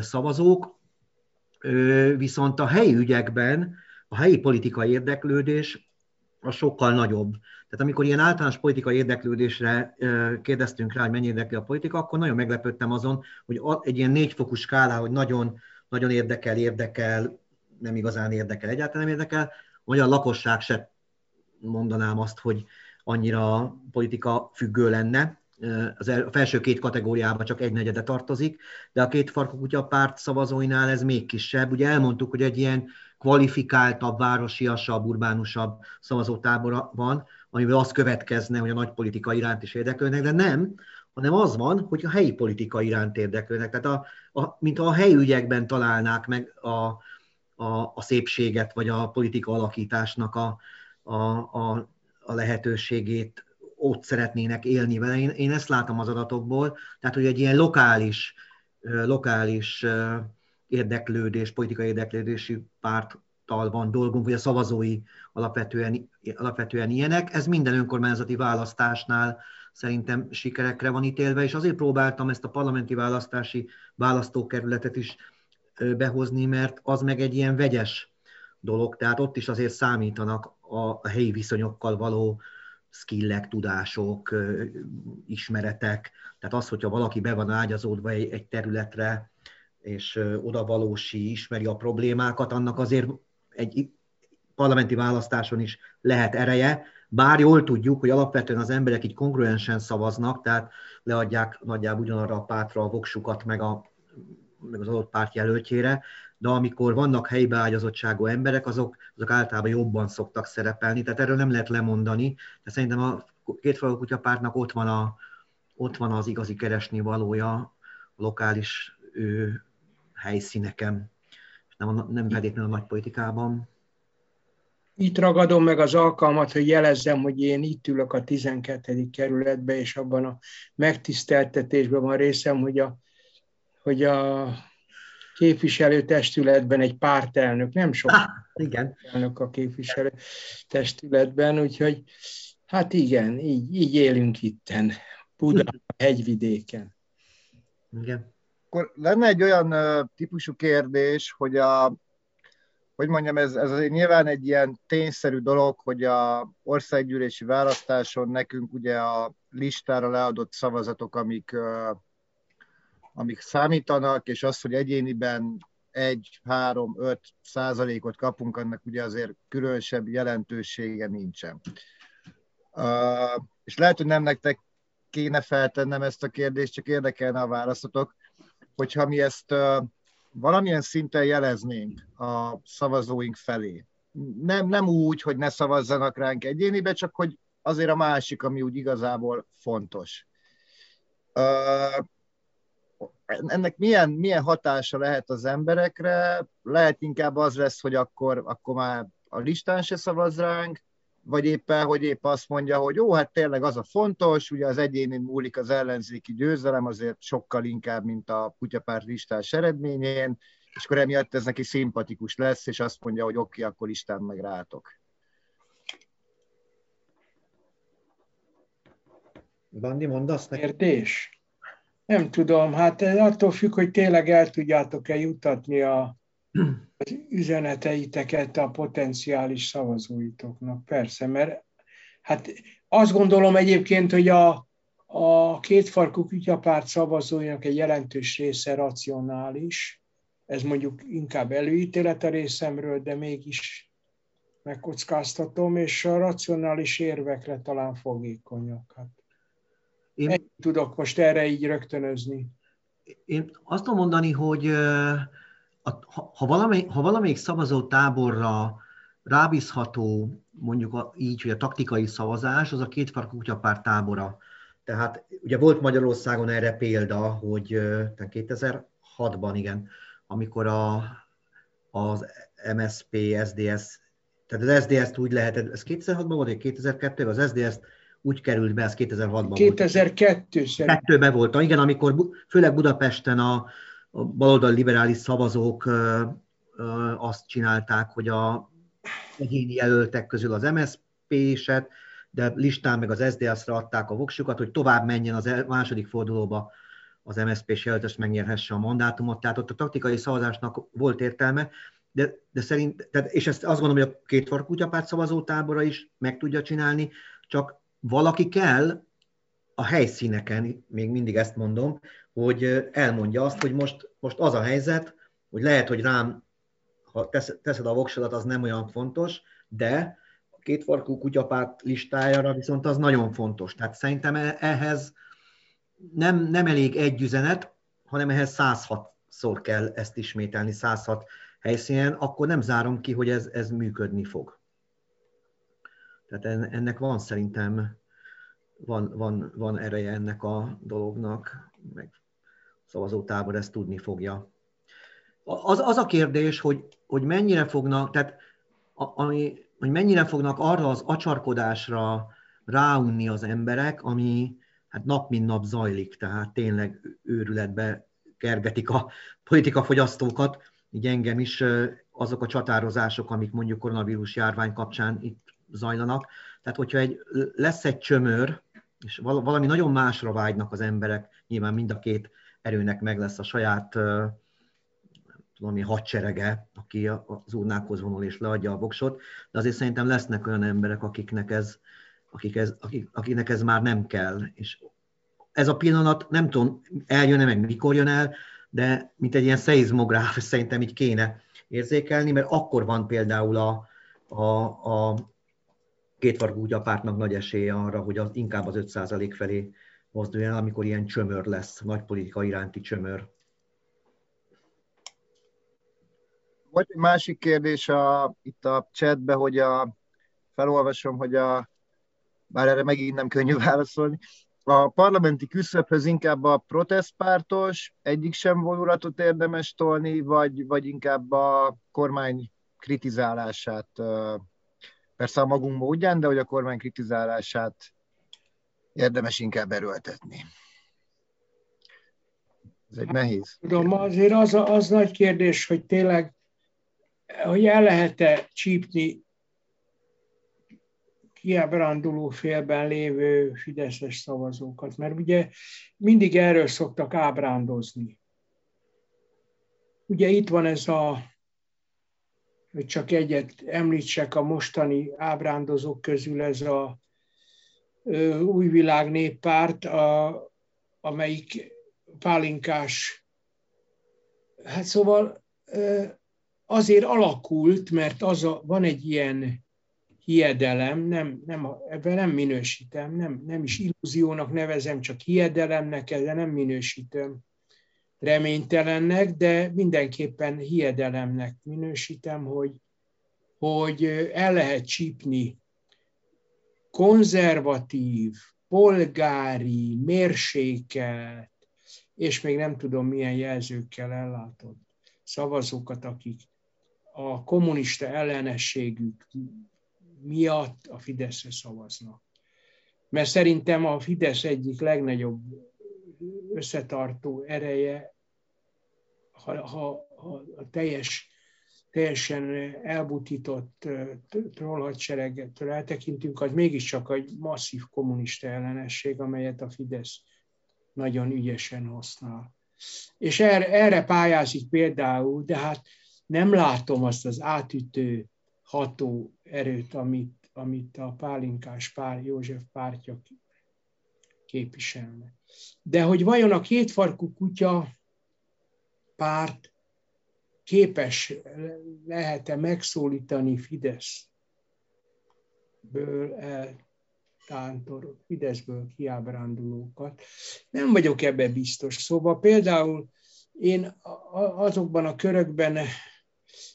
szavazók, viszont a helyi ügyekben a helyi politikai érdeklődés a sokkal nagyobb. Tehát amikor ilyen általános politikai érdeklődésre kérdeztünk rá, hogy mennyi érdekli a politika, akkor nagyon meglepődtem azon, hogy egy ilyen négyfokú skálá, hogy nagyon, nagyon érdekel, érdekel, nem igazán érdekel, egyáltalán nem érdekel. A magyar lakosság se mondanám azt, hogy annyira politika függő lenne. Az a felső két kategóriában csak egy negyede tartozik, de a két farkú kutya párt szavazóinál ez még kisebb. Ugye elmondtuk, hogy egy ilyen kvalifikáltabb, városiasabb, urbánusabb szavazótábor van, amiből az következne, hogy a nagy politika iránt is érdeklődnek, de nem, hanem az van, hogy a helyi politika iránt érdeklődnek. Tehát a, a, mint a helyi ügyekben találnák meg a, a, a szépséget, vagy a politika alakításnak a, a, a, a lehetőségét ott szeretnének élni vele. Én, én ezt látom az adatokból, tehát hogy egy ilyen lokális, lokális érdeklődés, politikai érdeklődési párttal van dolgunk, hogy a szavazói alapvetően, alapvetően ilyenek. Ez minden önkormányzati választásnál szerintem sikerekre van ítélve, és azért próbáltam ezt a parlamenti választási választókerületet is behozni, mert az meg egy ilyen vegyes dolog, tehát ott is azért számítanak a helyi viszonyokkal való skillek, tudások, ismeretek. Tehát az, hogyha valaki be van ágyazódva egy területre, és oda valósi, ismeri a problémákat, annak azért egy parlamenti választáson is lehet ereje, bár jól tudjuk, hogy alapvetően az emberek így kongruensen szavaznak, tehát leadják nagyjából ugyanarra a pártra a voksukat, meg a meg az adott párt jelöltjére, de amikor vannak helyi beágyazottságú emberek, azok, azok általában jobban szoktak szerepelni, tehát erről nem lehet lemondani, de szerintem a kétfalú kutyapártnak ott van, a, ott van az igazi keresni valója a lokális ő, helyszíneken. Nem, a, nem feltétlenül a nagy politikában. Itt ragadom meg az alkalmat, hogy jelezzem, hogy én itt ülök a 12. kerületben, és abban a megtiszteltetésben van részem, hogy a, hogy a képviselőtestületben egy pártelnök, nem sok ah, igen. elnök a képviselőtestületben, úgyhogy hát igen, így, így élünk itten, Budán, hegyvidéken. Igen. Akkor lenne egy olyan típusú kérdés, hogy a, hogy mondjam, ez, ez azért nyilván egy ilyen tényszerű dolog, hogy a országgyűlési választáson nekünk ugye a listára leadott szavazatok, amik, amik számítanak, és az, hogy egyéniben egy, három, öt százalékot kapunk, annak ugye azért különösebb jelentősége nincsen. És lehet, hogy nem nektek kéne feltennem ezt a kérdést, csak érdekelne a választotok, hogyha mi ezt valamilyen szinten jeleznénk a szavazóink felé. Nem, nem úgy, hogy ne szavazzanak ránk egyénibe, csak hogy azért a másik, ami úgy igazából fontos. Ennek milyen, milyen hatása lehet az emberekre? Lehet inkább az lesz, hogy akkor, akkor már a listán se szavaz ránk, vagy éppen, hogy épp azt mondja, hogy jó, hát tényleg az a fontos, ugye az egyéni múlik az ellenzéki győzelem, azért sokkal inkább, mint a kutyapárt listás eredményén, és akkor emiatt ez neki szimpatikus lesz, és azt mondja, hogy oké, akkor listán meg rátok. Bandi, mondasz neki? Értés? Nem tudom, hát attól függ, hogy tényleg el tudjátok-e jutatni a, az üzeneteiteket a potenciális szavazóitoknak. Persze, mert hát azt gondolom egyébként, hogy a, a kétfarkú kutyapárt szavazóinak egy jelentős része racionális, ez mondjuk inkább előítélet a részemről, de mégis megkockáztatom, és a racionális érvekre talán fogékonyak. Hát én, Egy tudok most erre így rögtönözni. Én azt tudom mondani, hogy ha, valamelyik, ha valamelyik szavazó táborra rábízható, mondjuk a, így, hogy a taktikai szavazás, az a két farkú kutyapár tábora. Tehát ugye volt Magyarországon erre példa, hogy 2006-ban, igen, amikor a, az MSP, SDS, tehát az SDS-t úgy lehetett, ez 2006-ban volt, vagy 2002-ben, az SDS-t úgy került be, ez 2006-ban 2002 volt. Kettőben volt, igen, amikor főleg Budapesten a, a baloldali liberális szavazók azt csinálták, hogy a egyéni jelöltek közül az MSZP-set, de listán meg az SZDSZ-re adták a voksukat, hogy tovább menjen az második fordulóba az MSZP-s jelöltes megnyerhesse a mandátumot. Tehát ott a taktikai szavazásnak volt értelme, de, de szerint, tehát, és ezt azt gondolom, hogy a két farkutyapárt szavazótábora is meg tudja csinálni, csak valaki kell a helyszíneken, még mindig ezt mondom, hogy elmondja azt, hogy most, most az a helyzet, hogy lehet, hogy rám, ha teszed a voksodat, az nem olyan fontos, de a kétfarkú kutyapárt listájára viszont az nagyon fontos. Tehát szerintem e-, ehhez nem, nem elég egy üzenet, hanem ehhez 106-szor kell ezt ismételni, 106 helyszínen, akkor nem zárom ki, hogy ez, ez működni fog. Tehát ennek van szerintem, van, van, van ereje ennek a dolognak, meg szavazótábor ezt tudni fogja. Az, az a kérdés, hogy, hogy mennyire fognak, tehát ami, hogy mennyire fognak arra az acsarkodásra ráunni az emberek, ami hát nap mint nap zajlik, tehát tényleg őrületbe kergetik a politikafogyasztókat, így engem is azok a csatározások, amik mondjuk koronavírus járvány kapcsán itt zajlanak. Tehát, hogyha egy, lesz egy csömör, és valami nagyon másra vágynak az emberek, nyilván mind a két erőnek meg lesz a saját valami hadserege, aki az urnákhoz vonul és leadja a voksot, de azért szerintem lesznek olyan emberek, akiknek ez, akik ez, akik, akiknek ez már nem kell. És ez a pillanat, nem tudom, eljön-e meg, mikor jön el, de mint egy ilyen szeizmográf szerintem így kéne érzékelni, mert akkor van például a, a, a kétfarkú gyapártnak nagy esélye arra, hogy az, inkább az 5% felé mozduljon, amikor ilyen csömör lesz, nagy politika iránti csömör. Volt egy másik kérdés a, itt a chatbe, hogy a, felolvasom, hogy a, bár erre megint nem könnyű válaszolni, a parlamenti küszöbhöz inkább a protestpártos, egyik sem vonulatot érdemes tolni, vagy, vagy inkább a kormány kritizálását, persze a magunk módján, de hogy a kormány kritizálását érdemes inkább erőltetni. Ez egy nehéz. Tudom, azért az, az nagy kérdés, hogy tényleg, hogy el lehet-e csípni kiábránduló félben lévő fideszes szavazókat, mert ugye mindig erről szoktak ábrándozni. Ugye itt van ez a, hogy csak egyet említsek a mostani ábrándozók közül, ez a új világ néppárt, a, amelyik pálinkás, hát szóval azért alakult, mert az a, van egy ilyen hiedelem, nem, nem, ebben nem minősítem, nem, nem is illúziónak nevezem, csak hiedelemnek, de nem minősítem reménytelennek, de mindenképpen hiedelemnek minősítem, hogy, hogy el lehet csípni konzervatív, polgári, mérsékelt, és még nem tudom milyen jelzőkkel ellátott szavazókat, akik a kommunista ellenességük miatt a Fideszre szavaznak. Mert szerintem a Fidesz egyik legnagyobb összetartó ereje, ha, ha, ha a teljes, teljesen elbutított trollhadseregettől eltekintünk, az mégiscsak egy masszív kommunista ellenesség, amelyet a Fidesz nagyon ügyesen használ. És erre, erre pályázik például, de hát nem látom azt az átütő ható erőt, amit, amit a pálinkás pár József pártja képviselne. De hogy vajon a kétfarkú kutya párt képes lehet-e megszólítani Fidesz ből eltántor, Fideszből kiábrándulókat. Nem vagyok ebbe biztos. Szóval például én azokban a körökben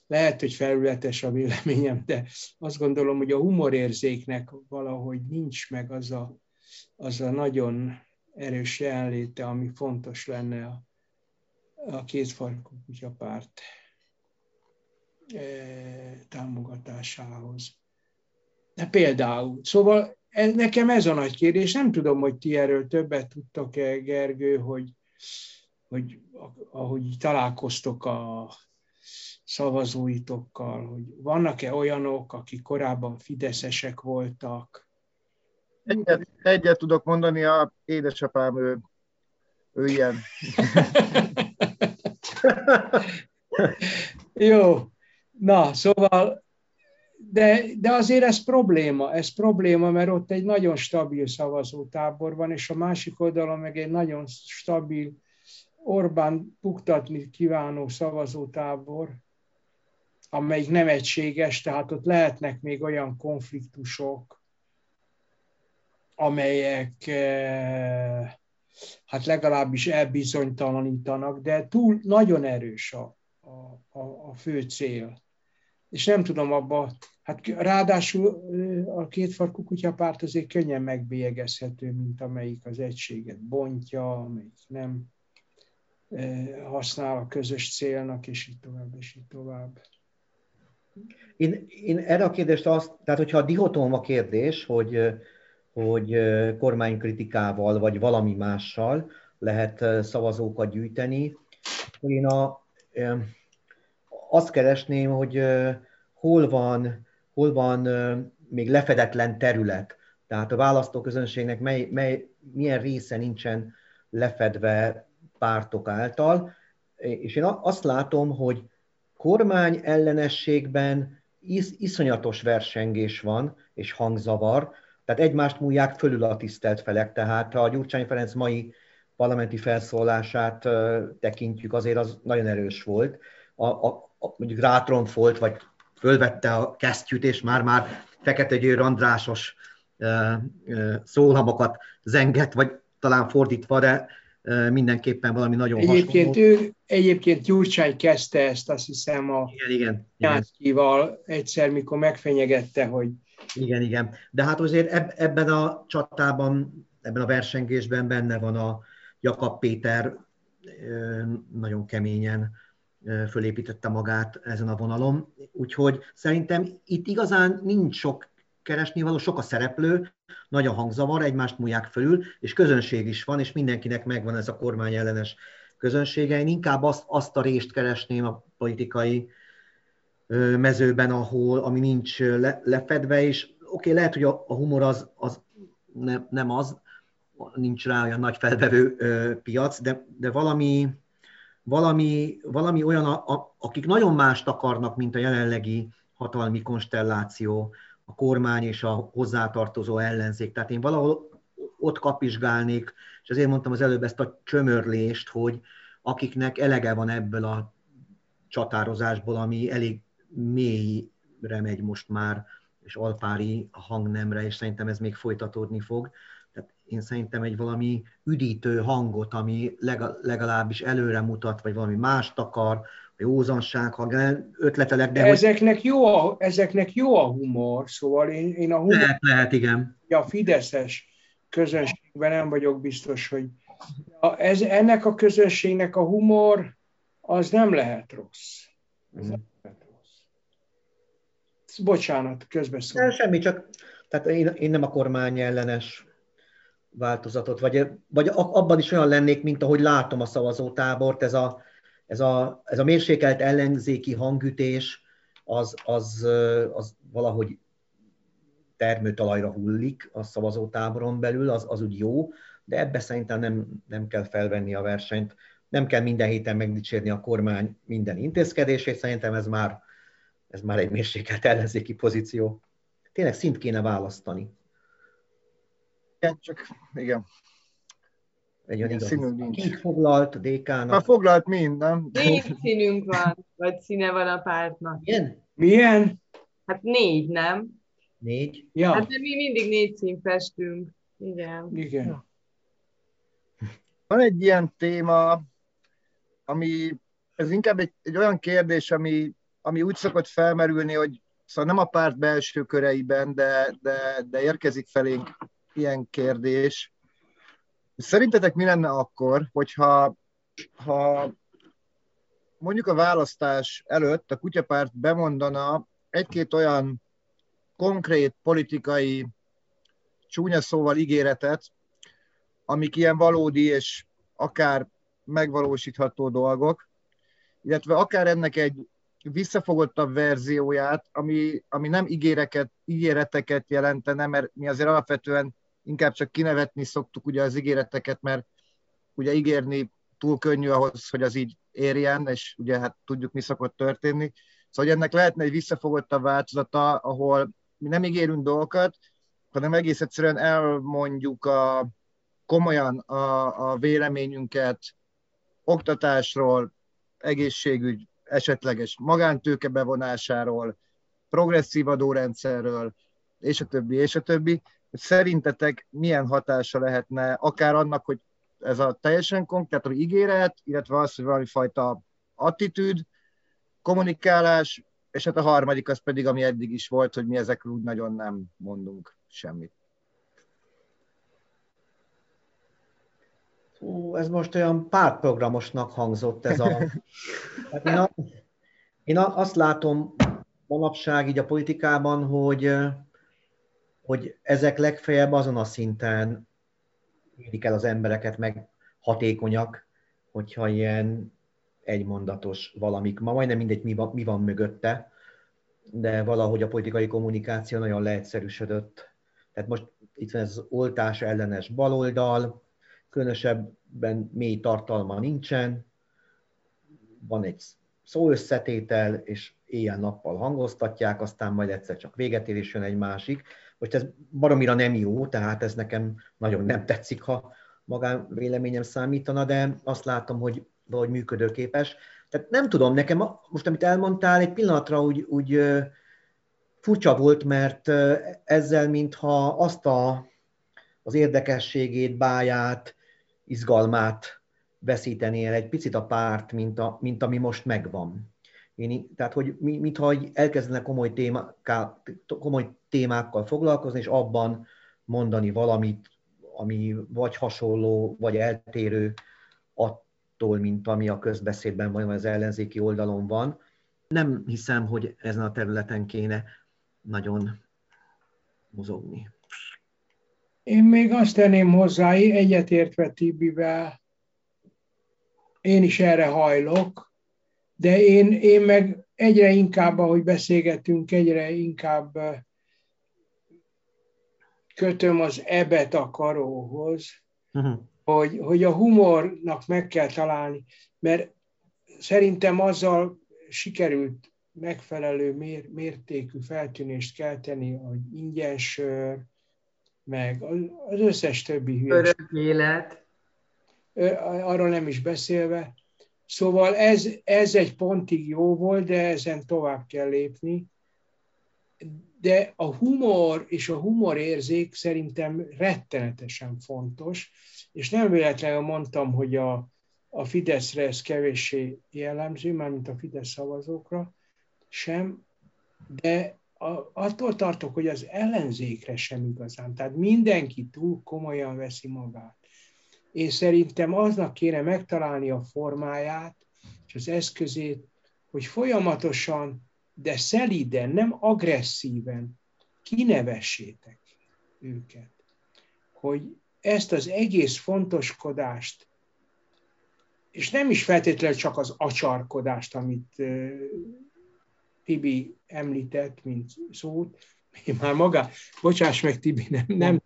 lehet, hogy felületes a véleményem, de azt gondolom, hogy a humorérzéknek valahogy nincs meg az a, az a nagyon erős jelenléte, ami fontos lenne a, a kétfarkú kutyapárt támogatásához. De például, szóval ez, nekem ez a nagy kérdés, nem tudom, hogy ti erről többet tudtok-e, Gergő, hogy, hogy ahogy találkoztok a szavazóitokkal, hogy vannak-e olyanok, akik korábban fideszesek voltak? Egyet, egyet tudok mondani, a édesapám ő, ő ilyen. Jó, na, szóval, de, de azért ez probléma, ez probléma, mert ott egy nagyon stabil szavazótábor van, és a másik oldalon meg egy nagyon stabil Orbán buktatni kívánó szavazótábor, amelyik nem egységes, tehát ott lehetnek még olyan konfliktusok, amelyek eh, hát legalábbis elbizonytalanítanak, de túl nagyon erős a, a, a fő cél. És nem tudom abba, hát ráadásul a kétfarkú kutyapárt azért könnyen megbélyegezhető, mint amelyik az egységet bontja, amelyik nem használ a közös célnak, és így tovább, és így tovább. Én, én erre a kérdést azt, tehát hogyha a dihotóm a kérdés, hogy, hogy kormánykritikával vagy valami mással lehet szavazókat gyűjteni, akkor én a, azt keresném, hogy hol van, hol van még lefedetlen terület, tehát a választóközönségnek mely, mely, milyen része nincsen lefedve pártok által, és én azt látom, hogy kormány ellenességben is, iszonyatos versengés van, és hangzavar, tehát egymást múlják fölül a tisztelt felek, tehát ha a Gyurcsány Ferenc mai parlamenti felszólását tekintjük, azért az nagyon erős volt. A, a, a, mondjuk rátromfolt, vagy fölvette a kesztyűt, és már-már Fekete Győr Andrásos szólamokat zengett, vagy talán fordítva, de mindenképpen valami nagyon egyébként hasonló. Ő, egyébként Gyurcsány kezdte ezt, azt hiszem a igen, igen, igen. egyszer, mikor megfenyegette, hogy igen, igen. De hát azért eb- ebben a csatában ebben a versengésben benne van a Jakab Péter, nagyon keményen fölépítette magát ezen a vonalon. Úgyhogy szerintem itt igazán nincs sok keresnivaló, sok a szereplő, nagy a hangzavar, egymást múlják fölül, és közönség is van, és mindenkinek megvan ez a kormány ellenes közönsége. Én inkább azt, azt a részt keresném a politikai mezőben, ahol, ami nincs le, lefedve, és oké, okay, lehet, hogy a, a humor az, az ne, nem az, nincs rá olyan nagy felvevő piac, de, de valami, valami, valami olyan, a, a, akik nagyon mást akarnak, mint a jelenlegi hatalmi konstelláció, a kormány és a hozzátartozó ellenzék. Tehát én valahol ott kapizsgálnék, és azért mondtam az előbb ezt a csömörlést, hogy akiknek elege van ebből a csatározásból, ami elég mélyre megy most már, és alpári hangnemre, és szerintem ez még folytatódni fog. Én szerintem egy valami üdítő hangot, ami legalábbis előre mutat, vagy valami mást akar, józanság, ha ötletelek, de... Ezeknek, hogy... jó a, ezeknek jó a humor, szóval én, én a humor... Lehet, lehet, igen. A fideszes közönségben nem vagyok biztos, hogy a, ez, ennek a közönségnek a humor az nem lehet rossz. Ez nem lehet rossz. Bocsánat, közbeszólom. Semmi, csak tehát én, én nem a kormány ellenes változatot, vagy, vagy abban is olyan lennék, mint ahogy látom a szavazótábort, ez a ez a, ez a mérsékelt ellenzéki hangütés, az, az, az valahogy termőtalajra hullik a szavazótáboron belül, az, az úgy jó, de ebbe szerintem nem, nem kell felvenni a versenyt. Nem kell minden héten megdicsérni a kormány minden intézkedését, szerintem ez már, ez már egy mérsékelt ellenzéki pozíció. Tényleg szint kéne választani. Igen, csak igen, egy olyan. Színünk nincs. Kik foglalt DK-nak? Már foglalt mind, nem? Négy színünk van, vagy színe van a pártnak. Milyen? Milyen? Hát négy, nem? Négy? Ja. Hát de mi mindig négy szín festünk. Igen. Igen. Van egy ilyen téma, ami, ez inkább egy, egy olyan kérdés, ami, ami úgy szokott felmerülni, hogy szóval nem a párt belső köreiben, de, de, de érkezik felénk ilyen kérdés, Szerintetek mi lenne akkor, hogyha ha mondjuk a választás előtt a kutyapárt bemondana egy-két olyan konkrét politikai csúnya szóval ígéretet, amik ilyen valódi és akár megvalósítható dolgok, illetve akár ennek egy visszafogottabb verzióját, ami, ami nem ígéreket, ígéreteket jelentene, mert mi azért alapvetően inkább csak kinevetni szoktuk ugye az ígéreteket, mert ugye ígérni túl könnyű ahhoz, hogy az így érjen, és ugye hát tudjuk, mi szokott történni. Szóval ennek lehetne egy visszafogottabb változata, ahol mi nem ígérünk dolgokat, hanem egész egyszerűen elmondjuk a, komolyan a, a véleményünket oktatásról, egészségügy esetleges magántőke bevonásáról, progresszív adórendszerről, és a többi, és a többi hogy szerintetek milyen hatása lehetne akár annak, hogy ez a teljesen konkrét ígéret, illetve az, hogy valami fajta attitűd, kommunikálás, és hát a harmadik az pedig, ami eddig is volt, hogy mi ezekről úgy nagyon nem mondunk semmit. Hú, ez most olyan pártprogramosnak hangzott ez a... Hát én, a, én azt látom manapság így a politikában, hogy hogy ezek legfeljebb azon a szinten érik el az embereket, meg hatékonyak, hogyha ilyen egymondatos valamik. Ma majdnem mindegy, mi van, mi van mögötte, de valahogy a politikai kommunikáció nagyon leegyszerűsödött. Tehát most itt van ez az oltás ellenes baloldal, különösebben mély tartalma nincsen, van egy szó összetétel, és éjjel-nappal hangoztatják, aztán majd egyszer csak véget ér, és jön egy másik. Most ez baromira nem jó, tehát ez nekem nagyon nem tetszik, ha magán véleményem számítana, de azt látom, hogy valahogy működőképes. Tehát nem tudom, nekem most, amit elmondtál, egy pillanatra úgy, úgy furcsa volt, mert ezzel mintha azt a, az érdekességét, báját, izgalmát veszítené el egy picit a párt, mint, a, mint ami most megvan. Én, tehát, hogy mintha elkezdene komoly, témá, komoly témákkal foglalkozni, és abban mondani valamit, ami vagy hasonló, vagy eltérő attól, mint ami a közbeszédben vagy az ellenzéki oldalon van. Nem hiszem, hogy ezen a területen kéne nagyon mozogni. Én még azt tenném hozzá, egyetértve Tibivel, én is erre hajlok, de én, én meg egyre inkább, ahogy beszélgetünk, egyre inkább kötöm az ebet a karóhoz, uh-huh. hogy, hogy a humornak meg kell találni, mert szerintem azzal sikerült megfelelő mér, mértékű feltűnést kelteni, hogy ingyen sör, meg az összes többi hülyeség. Örök élet. Arról nem is beszélve. Szóval ez, ez egy pontig jó volt, de ezen tovább kell lépni. De a humor és a humorérzék szerintem rettenetesen fontos, és nem véletlenül mondtam, hogy a, a Fideszre ez kevéssé jellemző, mármint a Fidesz szavazókra sem, de a, attól tartok, hogy az ellenzékre sem igazán. Tehát mindenki túl komolyan veszi magát. Én szerintem aznak kéne megtalálni a formáját és az eszközét, hogy folyamatosan, de szeliden, nem agresszíven kinevessétek őket. Hogy ezt az egész fontoskodást, és nem is feltétlenül csak az acsarkodást, amit Tibi említett, mint szót, én már maga, bocsáss meg Tibi, nem, nem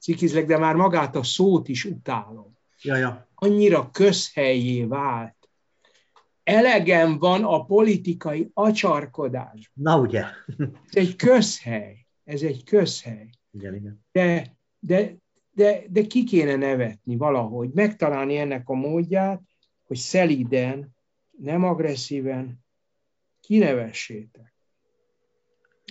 cikizlek, de már magát a szót is utálom. Ja, ja. Annyira közhelyé vált. Elegem van a politikai acsarkodás. Na ugye. ez egy közhely. Ez egy közhely. Igen, igen. De, de, de, de ki kéne nevetni valahogy, megtalálni ennek a módját, hogy szeliden, nem agresszíven, kinevessétek.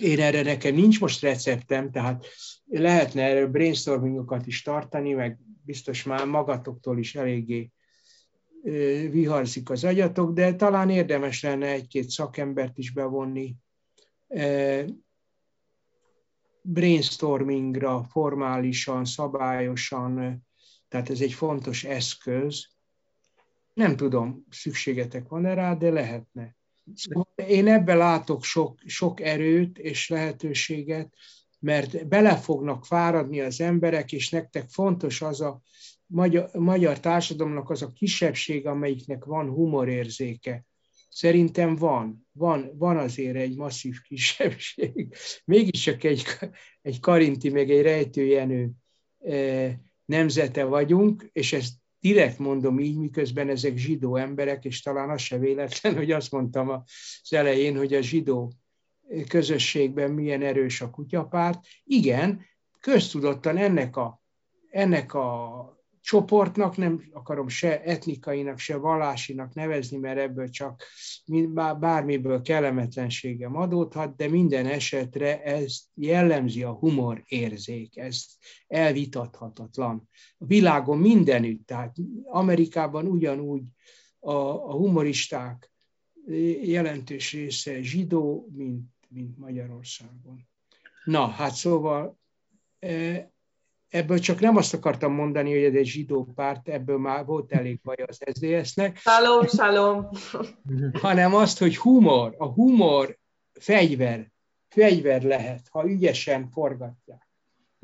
Én erre nekem nincs most receptem, tehát lehetne erről brainstormingokat is tartani, meg biztos már magatoktól is eléggé viharzik az agyatok, de talán érdemes lenne egy-két szakembert is bevonni brainstormingra formálisan, szabályosan, tehát ez egy fontos eszköz. Nem tudom, szükségetek van-e rá, de lehetne. Én ebben látok sok, sok erőt és lehetőséget, mert bele fognak fáradni az emberek, és nektek fontos az a magyar, magyar társadalomnak az a kisebbség, amelyiknek van humorérzéke. Szerintem van, van, van azért egy masszív kisebbség. Mégiscsak egy, egy karinti, meg egy rejtőjenő eh, nemzete vagyunk, és ezt direkt mondom így, miközben ezek zsidó emberek, és talán az se véletlen, hogy azt mondtam az elején, hogy a zsidó közösségben milyen erős a kutyapárt. Igen, köztudottan ennek a, ennek a csoportnak, nem akarom se etnikainak, se vallásinak nevezni, mert ebből csak bármiből kellemetlenségem adódhat, de minden esetre ez jellemzi a humor érzék, ez elvitathatatlan. A világon mindenütt, tehát Amerikában ugyanúgy a, a humoristák jelentős része zsidó, mint, mint Magyarországon. Na, hát szóval e, ebből csak nem azt akartam mondani, hogy ez egy zsidó párt, ebből már volt elég baj az SZDSZ-nek. Szalom, szalom. Hanem azt, hogy humor, a humor fegyver, fegyver lehet, ha ügyesen forgatják.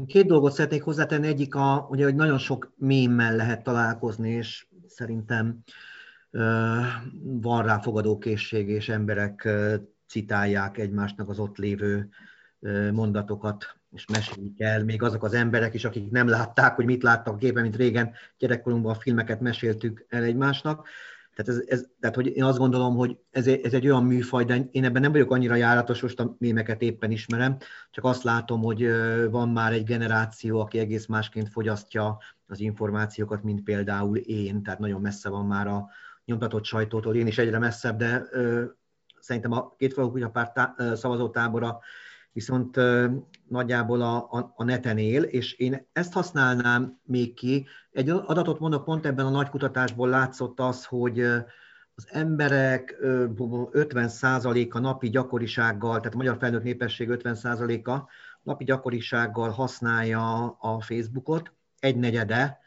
Két dolgot szeretnék hozzátenni. Egyik, a, ugye, hogy nagyon sok mémmel lehet találkozni, és szerintem van rá fogadókészség, és emberek citálják egymásnak az ott lévő mondatokat és mesélik el, még azok az emberek is, akik nem látták, hogy mit láttak a gépen, mint régen. Gyerekkorunkban a filmeket meséltük el egymásnak. Tehát, ez, ez, tehát hogy én azt gondolom, hogy ez, ez egy olyan műfaj, de én ebben nem vagyok annyira járatos, most a mémeket éppen ismerem, csak azt látom, hogy van már egy generáció, aki egész másként fogyasztja az információkat, mint például én, tehát nagyon messze van már a nyomtatott sajtótól, én is egyre messzebb, de ö, szerintem a két a párt szavazótábora viszont nagyjából a, a, a neten él, és én ezt használnám még ki. Egy adatot mondok, pont ebben a nagy kutatásból látszott az, hogy az emberek 50%-a napi gyakorisággal, tehát a magyar felnőtt népesség 50%-a napi gyakorisággal használja a Facebookot, egynegyede,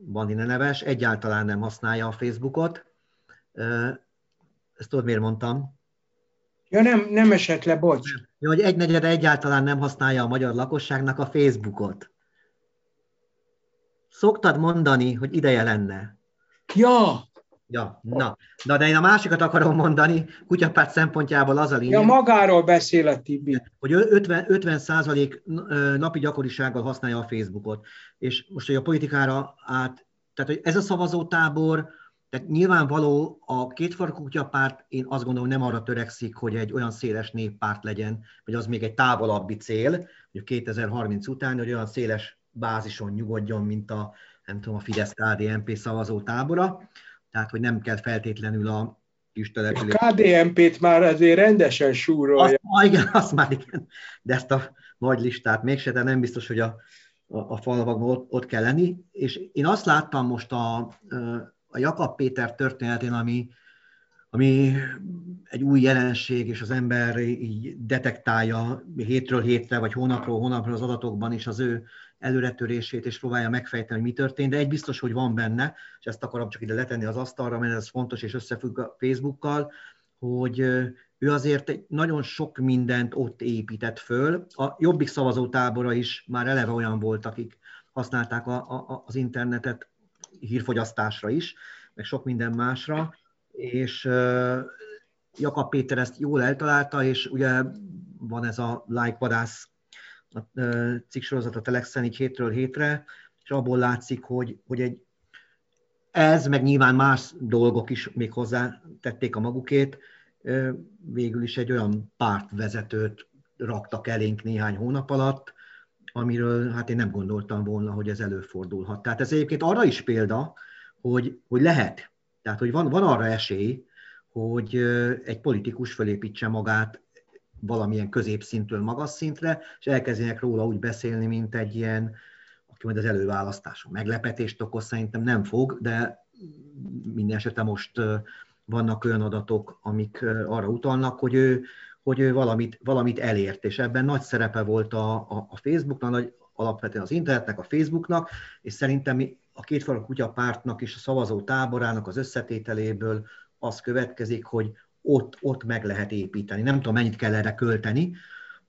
Bandine neves, egyáltalán nem használja a Facebookot. Ezt tudod, miért mondtam? Ja, nem, nem esett le, bocs. Ja, hogy egynegyede egyáltalán nem használja a magyar lakosságnak a Facebookot. Szoktad mondani, hogy ideje lenne. Ja, Ja, na. na, de én a másikat akarom mondani, kutyapárt szempontjából az a lényeg. Ja, magáról beszél a Tibi. Hogy 50, 50 százalék napi gyakorisággal használja a Facebookot. És most, hogy a politikára át, tehát hogy ez a szavazótábor, tehát nyilvánvaló a kétfarkú kutyapárt, én azt gondolom nem arra törekszik, hogy egy olyan széles néppárt legyen, vagy az még egy távolabbi cél, hogy 2030 után, hogy olyan széles bázison nyugodjon, mint a, nem tudom, a Fidesz-KDNP szavazótábora tehát hogy nem kell feltétlenül a kis település. A KDNP-t már azért rendesen súrolja. Azt, ah, igen, azt már igen, de ezt a nagy listát mégse, de nem biztos, hogy a, a, a falvakban ott, ott kell lenni. És én azt láttam most a, a Jakab Péter történetén, ami, ami egy új jelenség, és az ember így detektálja hétről hétre, vagy hónapról hónapra az adatokban is az ő előretörését, és próbálja megfejteni, hogy mi történt, de egy biztos, hogy van benne, és ezt akarom csak ide letenni az asztalra, mert ez fontos és összefügg a Facebookkal, hogy ő azért egy nagyon sok mindent ott épített föl. A jobbik szavazótábora is már eleve olyan volt, akik használták a, a, az internetet hírfogyasztásra is, meg sok minden másra, és Jakab Péter ezt jól eltalálta, és ugye van ez a like vadász a cikksorozat a Telexen így hétről hétre, és abból látszik, hogy, hogy egy, ez, meg nyilván más dolgok is még hozzá tették a magukét, végül is egy olyan pártvezetőt raktak elénk néhány hónap alatt, amiről hát én nem gondoltam volna, hogy ez előfordulhat. Tehát ez egyébként arra is példa, hogy, hogy lehet. Tehát, hogy van, van arra esély, hogy egy politikus fölépítse magát valamilyen középszintől magas szintre, és elkezdenek róla úgy beszélni, mint egy ilyen, aki majd az előválasztáson meglepetést okoz, szerintem nem fog, de minden esetre most vannak olyan adatok, amik arra utalnak, hogy ő, hogy ő valamit, valamit elért, és ebben nagy szerepe volt a, a, a Facebooknak, nagy, alapvetően az internetnek, a Facebooknak, és szerintem a kétfarkú kutya pártnak és a szavazó táborának az összetételéből az következik, hogy ott, ott meg lehet építeni. Nem tudom, mennyit kell erre költeni,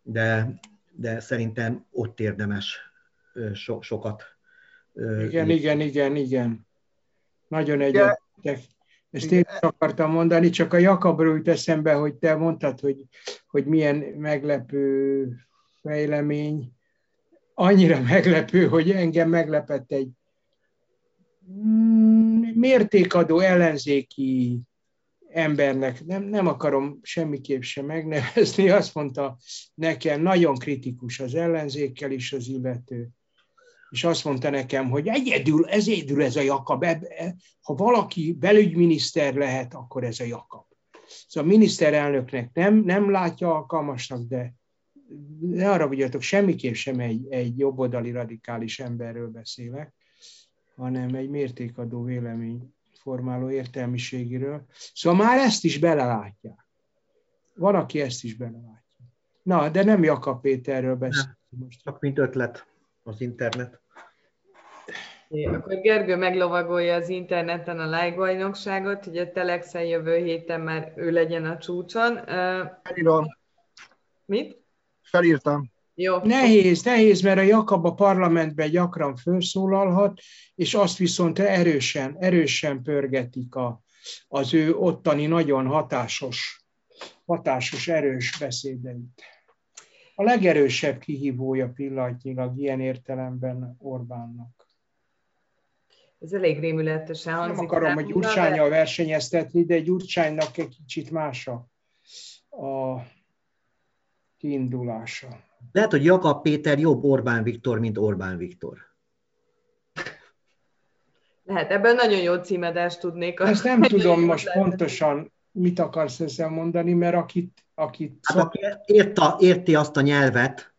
de, de szerintem ott érdemes so, sokat. Igen, igen, igen, igen. Nagyon egyetértek. Ezt én akartam mondani, csak a Jakabról jut eszembe, hogy te mondtad, hogy, hogy milyen meglepő fejlemény. Annyira meglepő, hogy engem meglepett egy mm, mértékadó ellenzéki embernek, nem, nem akarom semmiképp sem megnevezni, azt mondta nekem, nagyon kritikus az ellenzékkel is az illető, és azt mondta nekem, hogy egyedül, ez egyedül ez a Jakab, ha valaki belügyminiszter lehet, akkor ez a Jakab. Szóval a miniszterelnöknek nem, nem látja alkalmasnak, de ne arra vigyatok, semmiképp sem egy, egy jobboldali radikális emberről beszélek, hanem egy mértékadó vélemény formáló értelmiségéről. Szóval már ezt is belelátják. Van, aki ezt is belelátja. Na, de nem Jakab Péterről beszélünk most. Csak mint ötlet az internet. É, akkor Gergő meglovagolja az interneten a like bajnokságot, hogy a Telexen jövő héten már ő legyen a csúcson. Felírom. Mit? Felírtam. Jó. Nehéz, nehéz, mert a Jakab a parlamentben gyakran felszólalhat, és azt viszont erősen, erősen pörgetik a, az ő ottani nagyon hatásos, hatásos, erős beszédeit. A legerősebb kihívója pillanatnyilag ilyen értelemben Orbánnak. Ez elég rémületesen hangzik. Nem akarom, hogy Gyurcsányjal versenyeztetni, de Gyurcsánynak egy kicsit más a, a kiindulása. Lehet, hogy Jakab Péter jobb Orbán Viktor, mint Orbán Viktor. Lehet, ebben nagyon jó címedást tudnék. Ezt nem tudom most lehet. pontosan, mit akarsz ezzel mondani, mert akit... akit hát, szok... aki érti, érti azt a nyelvet,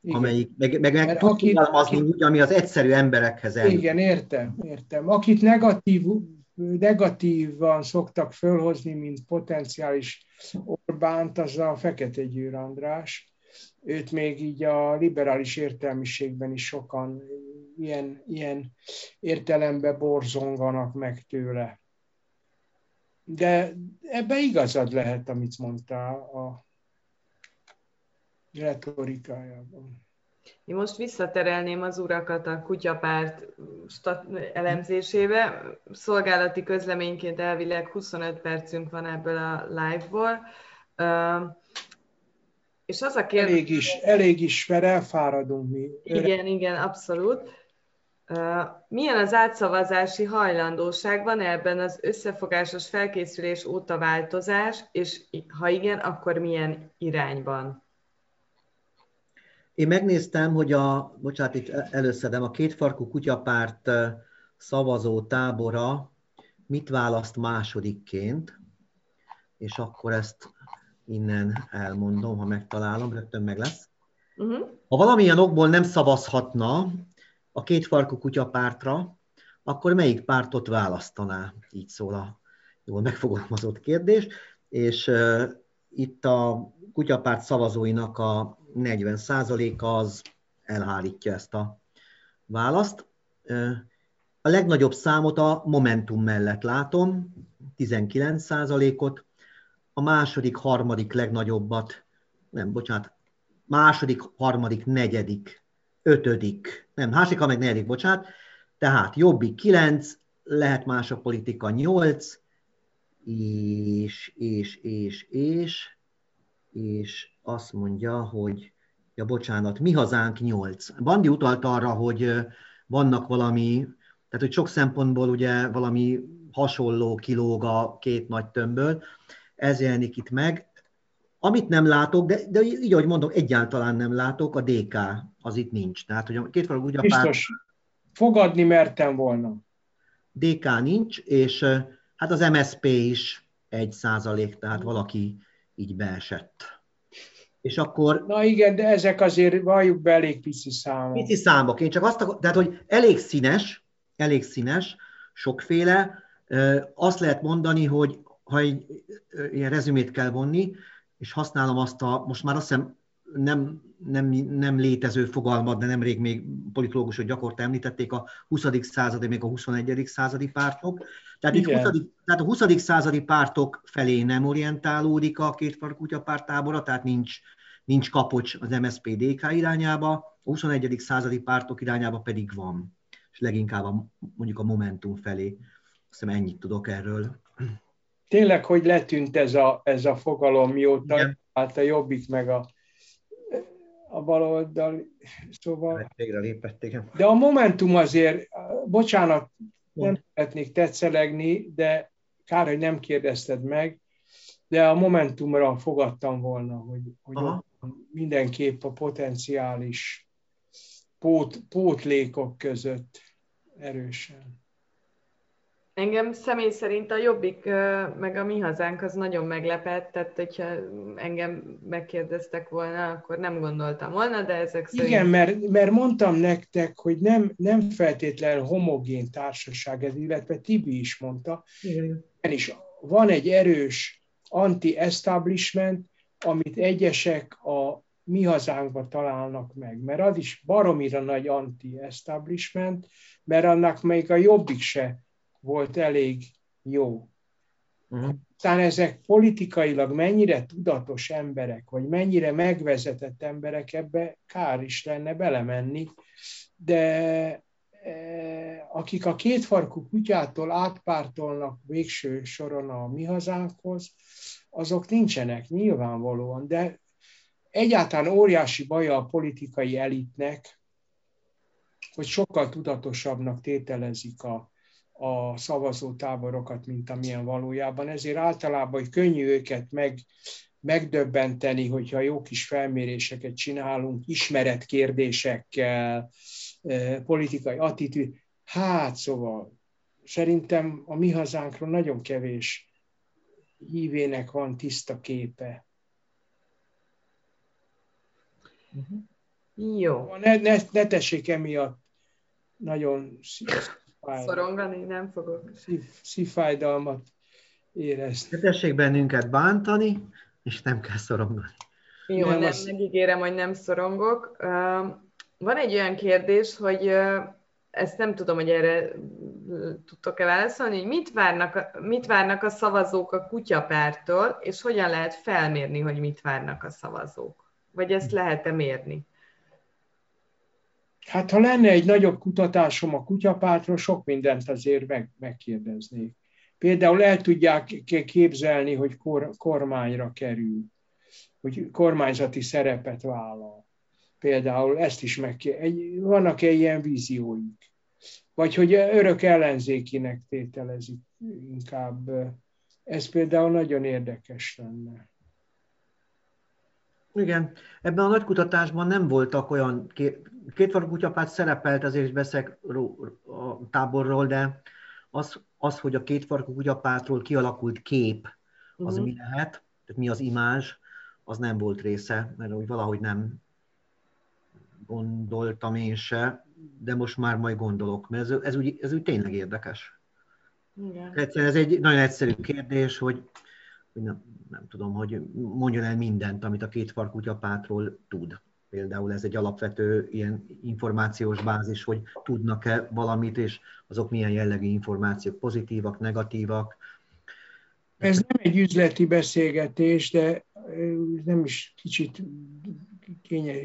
igen. amelyik, meg, meg, meg tud akit, úgy, ami az egyszerű emberekhez el. Igen, értem, értem. Akit negatív, negatívan szoktak fölhozni, mint potenciális Orbánt, az a Fekete Győr András őt még így a liberális értelmiségben is sokan ilyen, ilyen értelemben borzonganak meg tőle. De ebbe igazad lehet, amit mondtál a retorikájában. Én most visszaterelném az urakat a kutyapárt elemzésébe. Szolgálati közleményként elvileg 25 percünk van ebből a live-ból. És az a kérdés... Elég is, elég is, mert elfáradunk mi. Igen, igen, abszolút. Milyen az átszavazási hajlandóság? Van ebben az összefogásos felkészülés óta változás, és ha igen, akkor milyen irányban? Én megnéztem, hogy a, bocsánat, itt előszedem, a kétfarkú kutyapárt szavazó tábora mit választ másodikként, és akkor ezt innen elmondom, ha megtalálom, rögtön meg lesz. Uh-huh. Ha valamilyen okból nem szavazhatna a kétfarkú kutyapártra, akkor melyik pártot választaná? Így szól a jól megfogalmazott kérdés. És uh, itt a kutyapárt szavazóinak a 40%-a az elhárítja ezt a választ. A legnagyobb számot a Momentum mellett látom, 19%-ot, a második, harmadik legnagyobbat, nem, bocsánat, második, harmadik, negyedik, ötödik, nem, második, meg negyedik, bocsánat, tehát jobbik 9, lehet más a politika 8, és, és, és, és, és azt mondja, hogy ja bocsánat, mi hazánk 8. Bandi utalt arra, hogy vannak valami, tehát hogy sok szempontból ugye valami hasonló kilóg a két nagy tömbből, ez jelenik itt meg. Amit nem látok, de, de így, ahogy mondom, egyáltalán nem látok, a DK az itt nincs. Tehát, hogy a két való ugye Biztos. Pár... Fogadni mertem volna. DK nincs, és hát az MSP is egy százalék, tehát valaki így beesett. És akkor... Na igen, de ezek azért valljuk be elég pici számok. Pici számok. Én csak azt tehát, hogy elég színes, elég színes, sokféle. Azt lehet mondani, hogy ha egy ilyen rezümét kell vonni, és használom azt a, most már azt hiszem nem, nem, nem létező fogalmat, de nemrég még politológusok gyakorta említették a 20. századi, még a 21. századi pártok. Tehát, itt 20. tehát a 20. századi pártok felé nem orientálódik a két kutyapárt tábora, tehát nincs, nincs kapocs az MSZP-DK irányába, a 21. századi pártok irányába pedig van, és leginkább a, mondjuk a Momentum felé. Azt hiszem ennyit tudok erről. Tényleg, hogy letűnt ez a, ez a fogalom, mióta hát a Jobbik meg a a baloldal, szóval... Végre lépett, igen. De a Momentum azért, bocsánat, nem szeretnék tetszelegni, de kár, hogy nem kérdezted meg, de a Momentumra fogadtam volna, hogy, hogy mindenképp a potenciális pót, pótlékok között erősen. Engem személy szerint a Jobbik meg a Mi Hazánk az nagyon meglepett, tehát hogyha engem megkérdeztek volna, akkor nem gondoltam volna, de ezek szerint... Igen, mert, mert mondtam nektek, hogy nem, nem feltétlenül homogén társaság ez, illetve Tibi is mondta, Igen. és van egy erős anti-establishment, amit egyesek a mi hazánkba találnak meg, mert az is baromira nagy anti-establishment, mert annak még a jobbik se volt elég jó. Uh-huh. Aztán ezek politikailag mennyire tudatos emberek, vagy mennyire megvezetett emberek, ebbe kár is lenne belemenni, de e, akik a kétfarkú kutyától átpártolnak végső soron a mi hazánkhoz, azok nincsenek nyilvánvalóan, de egyáltalán óriási baja a politikai elitnek, hogy sokkal tudatosabbnak tételezik a, a szavazótáborokat, mint amilyen valójában. Ezért általában hogy könnyű őket meg, megdöbbenteni, hogyha jó kis felméréseket csinálunk, ismeretkérdésekkel, e, politikai attitűd. Hát szóval szerintem a mi hazánkról nagyon kevés hívének van tiszta képe. Jó. Ne, ne, ne tessék emiatt nagyon Szorongani nem fogok. Szív, szívfájdalmat érezni. Tessék bennünket bántani, és nem kell szorongani. Jó, nem, nem az... megígérem, hogy nem szorongok. Van egy olyan kérdés, hogy ezt nem tudom, hogy erre tudtok-e válaszolni, hogy mit várnak, mit várnak a szavazók a kutyapártól, és hogyan lehet felmérni, hogy mit várnak a szavazók? Vagy ezt lehet-e mérni? Hát ha lenne egy nagyobb kutatásom a kutyapártról, sok mindent azért meg, megkérdeznék. Például el tudják képzelni, hogy kor, kormányra kerül, hogy kormányzati szerepet vállal. Például ezt is meg egy, vannak-e ilyen vízióik? Vagy hogy örök ellenzékinek tételezik inkább. Ez például nagyon érdekes lenne. Igen, ebben a nagy kutatásban nem voltak olyan, két, kétfarkú kutyapárt szerepelt, azért beszek a táborról, de az, az, hogy a kétfarkú kutyapártról kialakult kép, az uh-huh. mi lehet, tehát mi az imázs, az nem volt része, mert úgy valahogy nem gondoltam én se, de most már majd gondolok, mert ez, ez, úgy, ez úgy tényleg érdekes. Igen. ez egy nagyon egyszerű kérdés, hogy nem, nem tudom, hogy mondjon el mindent, amit a két kutyapátról tud. Például ez egy alapvető ilyen információs bázis, hogy tudnak-e valamit, és azok milyen jellegű információk, pozitívak, negatívak. Ez nem egy üzleti beszélgetés, de nem is kicsit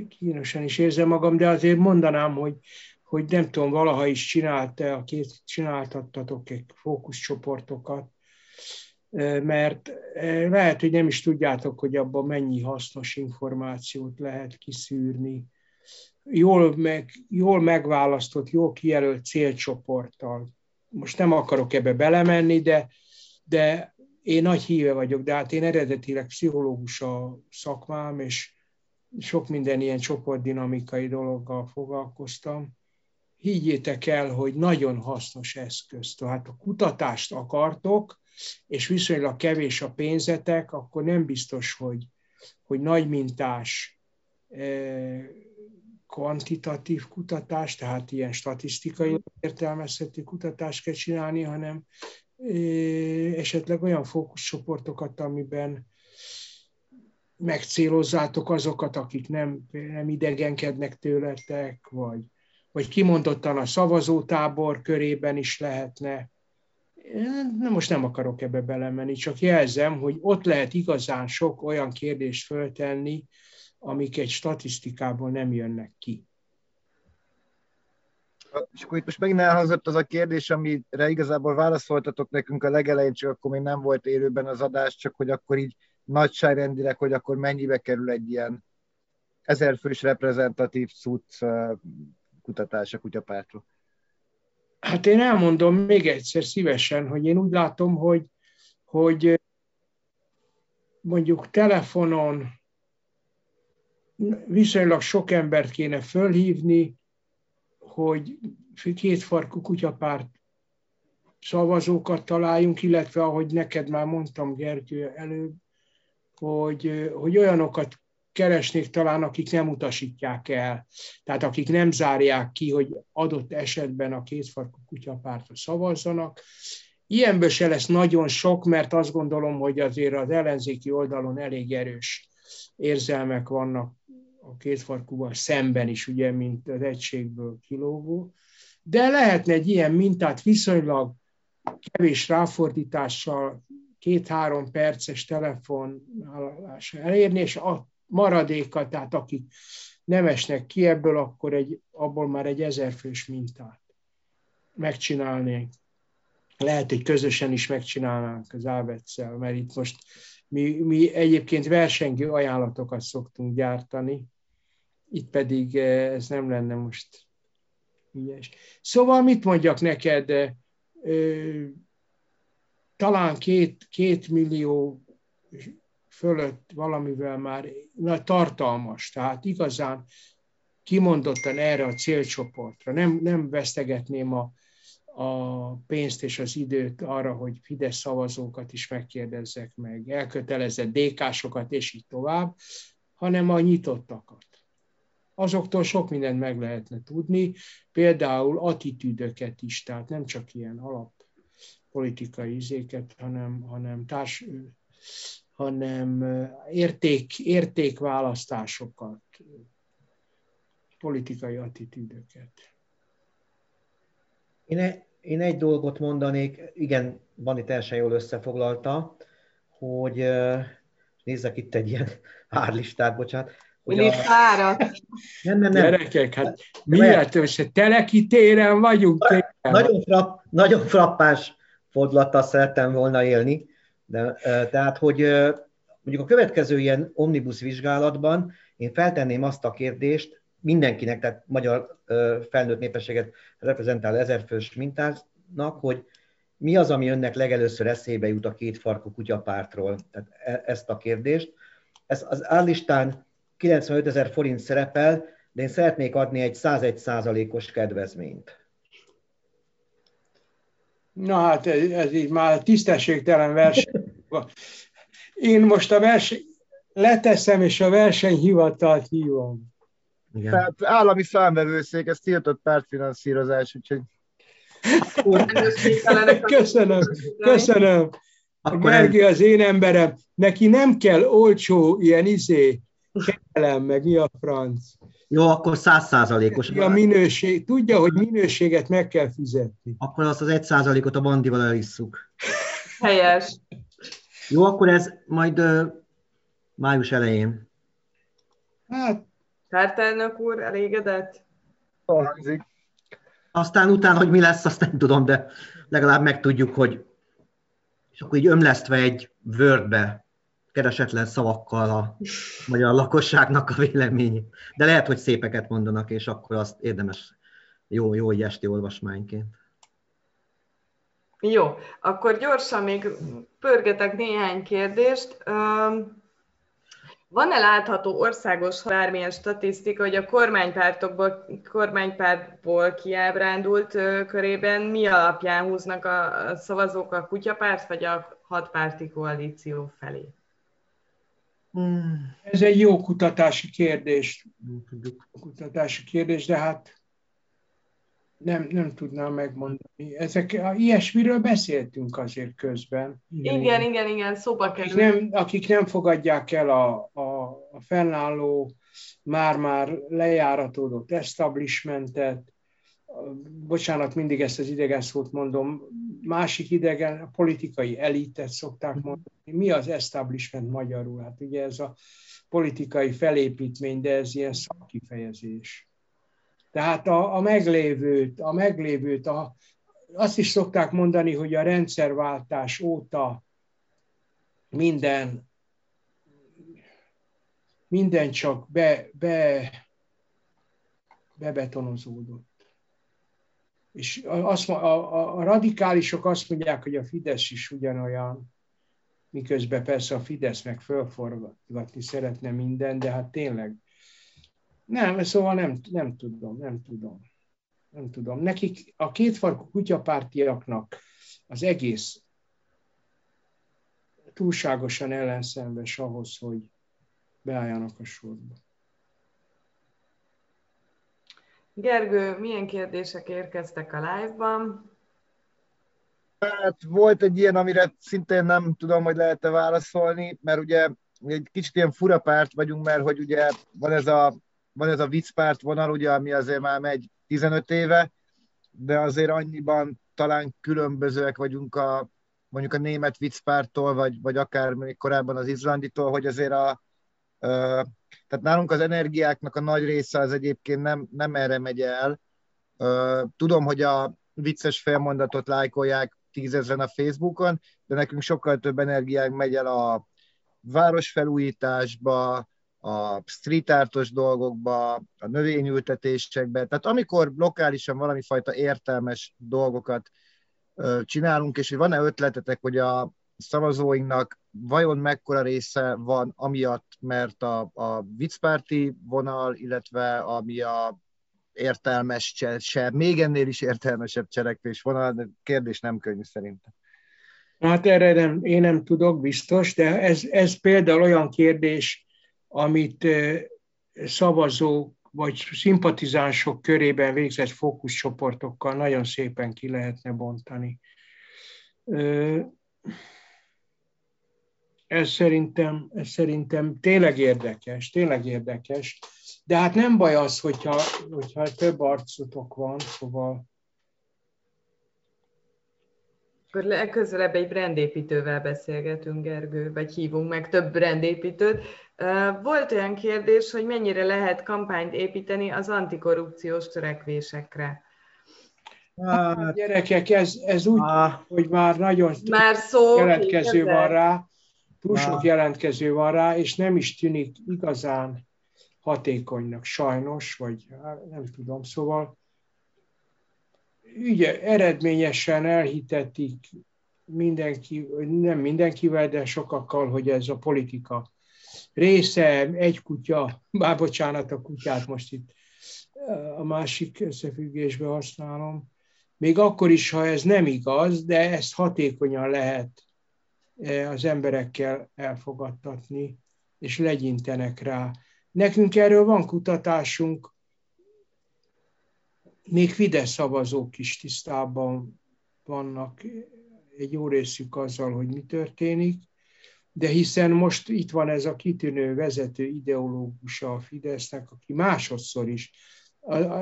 kínosan is érzem magam, de azért mondanám, hogy, hogy nem tudom, valaha is csinálta, a két csináltattatok egy fókuszcsoportokat, mert lehet, hogy nem is tudjátok, hogy abban mennyi hasznos információt lehet kiszűrni. Jól, meg, jól megválasztott, jól kijelölt célcsoporttal. Most nem akarok ebbe belemenni, de, de én nagy híve vagyok, de hát én eredetileg pszichológus a szakmám, és sok minden ilyen csoportdinamikai dologgal foglalkoztam. Higgyétek el, hogy nagyon hasznos eszköz. Tehát a kutatást akartok, és viszonylag kevés a pénzetek, akkor nem biztos, hogy, hogy nagy mintás eh, kvantitatív kutatás, tehát ilyen statisztikai értelmezhető kutatást kell csinálni, hanem eh, esetleg olyan fókuszcsoportokat, amiben megcélozzátok azokat, akik nem, nem idegenkednek tőletek, vagy, vagy kimondottan a szavazótábor körében is lehetne. Nem, most nem akarok ebbe belemenni, csak jelzem, hogy ott lehet igazán sok olyan kérdést föltenni, amik egy statisztikából nem jönnek ki. És akkor itt most megint elhangzott az a kérdés, amire igazából válaszoltatok nekünk a legelején, csak akkor még nem volt élőben az adás, csak hogy akkor így nagyságrendileg, hogy akkor mennyibe kerül egy ilyen ezerfős reprezentatív cucc kutatás a kutyapártról? Hát én elmondom még egyszer szívesen, hogy én úgy látom, hogy, hogy mondjuk telefonon viszonylag sok embert kéne fölhívni, hogy kétfarkú kutyapárt szavazókat találjunk, illetve ahogy neked már mondtam, Gergő, előbb, hogy, hogy olyanokat keresnék talán, akik nem utasítják el, tehát akik nem zárják ki, hogy adott esetben a kétfarkú kutyapártra szavazzanak. Ilyenből se lesz nagyon sok, mert azt gondolom, hogy azért az ellenzéki oldalon elég erős érzelmek vannak a kétfarkúval szemben is, ugye, mint az egységből kilógó. De lehetne egy ilyen mintát viszonylag kevés ráfordítással két-három perces telefonállása elérni, és a maradéka, tehát akik nem esnek ki ebből, akkor egy, abból már egy ezerfős mintát megcsinálnénk. Lehet, hogy közösen is megcsinálnánk az Ábetszel, mert itt most mi, mi egyébként versengő ajánlatokat szoktunk gyártani, itt pedig eh, ez nem lenne most ügyes. Szóval mit mondjak neked, talán két, két millió fölött valamivel már na, tartalmas, tehát igazán kimondottan erre a célcsoportra. Nem, nem vesztegetném a, a pénzt és az időt arra, hogy Fidesz szavazókat is megkérdezzek meg, elkötelezett DK-sokat és így tovább, hanem a nyitottakat. Azoktól sok mindent meg lehetne tudni, például attitűdöket is, tehát nem csak ilyen alap politikai izéket, hanem, hanem társ, hanem érték, értékválasztásokat, politikai attitűdöket. Én, e, én egy dolgot mondanék, igen, van itt teljesen jól összefoglalta, hogy nézzek itt egy ilyen árlistát, bocsánat. Hogy a... fáradt. Nem, nem, nem. Gyerekek, hát miért most Teleki téren vagyunk. Téren. Nagyon, frapp, nagyon frappás fordulattal szerettem volna élni, de, tehát, hogy mondjuk a következő ilyen omnibus vizsgálatban én feltenném azt a kérdést mindenkinek, tehát magyar felnőtt népességet reprezentál ezerfős mintáznak, hogy mi az, ami önnek legelőször eszébe jut a kétfarkú kutyapártról? Tehát e, ezt a kérdést. Ez az állistán 95 ezer forint szerepel, de én szeretnék adni egy 101 százalékos kedvezményt. Na hát ez, ez így már tisztességtelen verseny. Én most a verseny, leteszem, és a versenyhivatalt hívom. Igen. Tehát állami számvevőszék, ez tiltott pártfinanszírozás, úgyhogy... köszönöm, köszönöm. A Gergő az én emberem, neki nem kell olcsó ilyen izé, kellem, meg mi a franc. Jó, akkor százszázalékos. A minőség, tudja, hogy minőséget meg kell fizetni. Akkor azt az egy százalékot a bandival elisszuk. Helyes. Jó, akkor ez majd uh, május elején. Hát. Pártelnök úr, elégedett? Hangzik. Aztán utána, hogy mi lesz, azt nem tudom, de legalább megtudjuk, hogy és akkor így ömlesztve egy Wordbe keresetlen szavakkal a magyar lakosságnak a véleményét. De lehet, hogy szépeket mondanak, és akkor azt érdemes jó, jó esti olvasmányként. Jó, akkor gyorsan még pörgetek néhány kérdést. Van-e látható országos bármilyen statisztika, hogy a kormánypártokból, kormánypártból kiábrándult körében mi alapján húznak a szavazók a kutyapárt vagy a hatpárti koalíció felé? Hmm. Ez egy jó kutatási kérdés. Kutatási kérdés, de hát nem, nem tudnám megmondani. Ezek, ilyesmiről beszéltünk azért közben. Igen, igen, igen, igen szóba kerül. Akik nem, akik nem fogadják el a, a, a fennálló, már-már lejáratódott establishmentet, bocsánat, mindig ezt az idegen szót mondom, másik idegen, a politikai elitet szokták mondani. Mi az establishment magyarul? Hát ugye ez a politikai felépítmény, de ez ilyen szakkifejezés. Tehát a, a meglévőt, a meglévőt, a, azt is szokták mondani, hogy a rendszerváltás óta minden, minden csak be, be, bebetonozódott. És azt, a, a, radikálisok azt mondják, hogy a Fidesz is ugyanolyan, miközben persze a Fidesz meg fölforgatni szeretne minden, de hát tényleg nem, szóval nem, nem tudom, nem tudom. Nem tudom. Nekik a kétfarkú kutyapártiaknak az egész túlságosan ellenszenves ahhoz, hogy beálljanak a sorba. Gergő, milyen kérdések érkeztek a live-ban? Hát volt egy ilyen, amire szintén nem tudom, hogy lehet-e válaszolni, mert ugye egy kicsit ilyen fura párt vagyunk, mert hogy ugye van ez a van ez a viccpárt vonal, ugye, ami azért már megy 15 éve, de azért annyiban talán különbözőek vagyunk a, mondjuk a német viccpártól, vagy, vagy akár még korábban az izlanditól, hogy azért a, tehát nálunk az energiáknak a nagy része az egyébként nem, nem erre megy el. Tudom, hogy a vicces felmondatot lájkolják tízezren a Facebookon, de nekünk sokkal több energiánk megy el a városfelújításba, a street artos dolgokba, a növényültetésekbe. Tehát amikor lokálisan valami fajta értelmes dolgokat csinálunk, és hogy van-e ötletetek, hogy a szavazóinknak vajon mekkora része van amiatt, mert a, a viccpárti vonal, illetve ami a értelmes, se, még ennél is értelmesebb cselekvés vonal, de kérdés nem könnyű szerintem. Hát erre nem, én nem tudok biztos, de ez, ez például olyan kérdés, amit szavazók vagy szimpatizánsok körében végzett fókuszcsoportokkal nagyon szépen ki lehetne bontani. Ez szerintem, ez szerintem tényleg érdekes, tényleg érdekes. De hát nem baj az, hogyha, hogyha több arcotok van, szóval Akkor legközelebb egy brandépítővel beszélgetünk, Gergő, vagy hívunk meg több brandépítőt. Volt olyan kérdés, hogy mennyire lehet kampányt építeni az antikorrupciós törekvésekre. Hát, gyerekek, ez, ez úgy, ah, hogy már nagyon már szó jelentkező van rá, túl sok jelentkező van rá, és nem is tűnik igazán hatékonynak, sajnos, vagy hát nem tudom, szóval ugye eredményesen elhitetik mindenki, nem mindenkivel, de sokakkal, hogy ez a politika része, egy kutya, bár bocsánat, a kutyát most itt a másik összefüggésbe használom, még akkor is, ha ez nem igaz, de ezt hatékonyan lehet az emberekkel elfogadtatni, és legyintenek rá. Nekünk erről van kutatásunk, még Fidesz szavazók is tisztában vannak. Egy jó részük azzal, hogy mi történik, de hiszen most itt van ez a kitűnő vezető ideológusa a Fidesznek, aki másodszor is.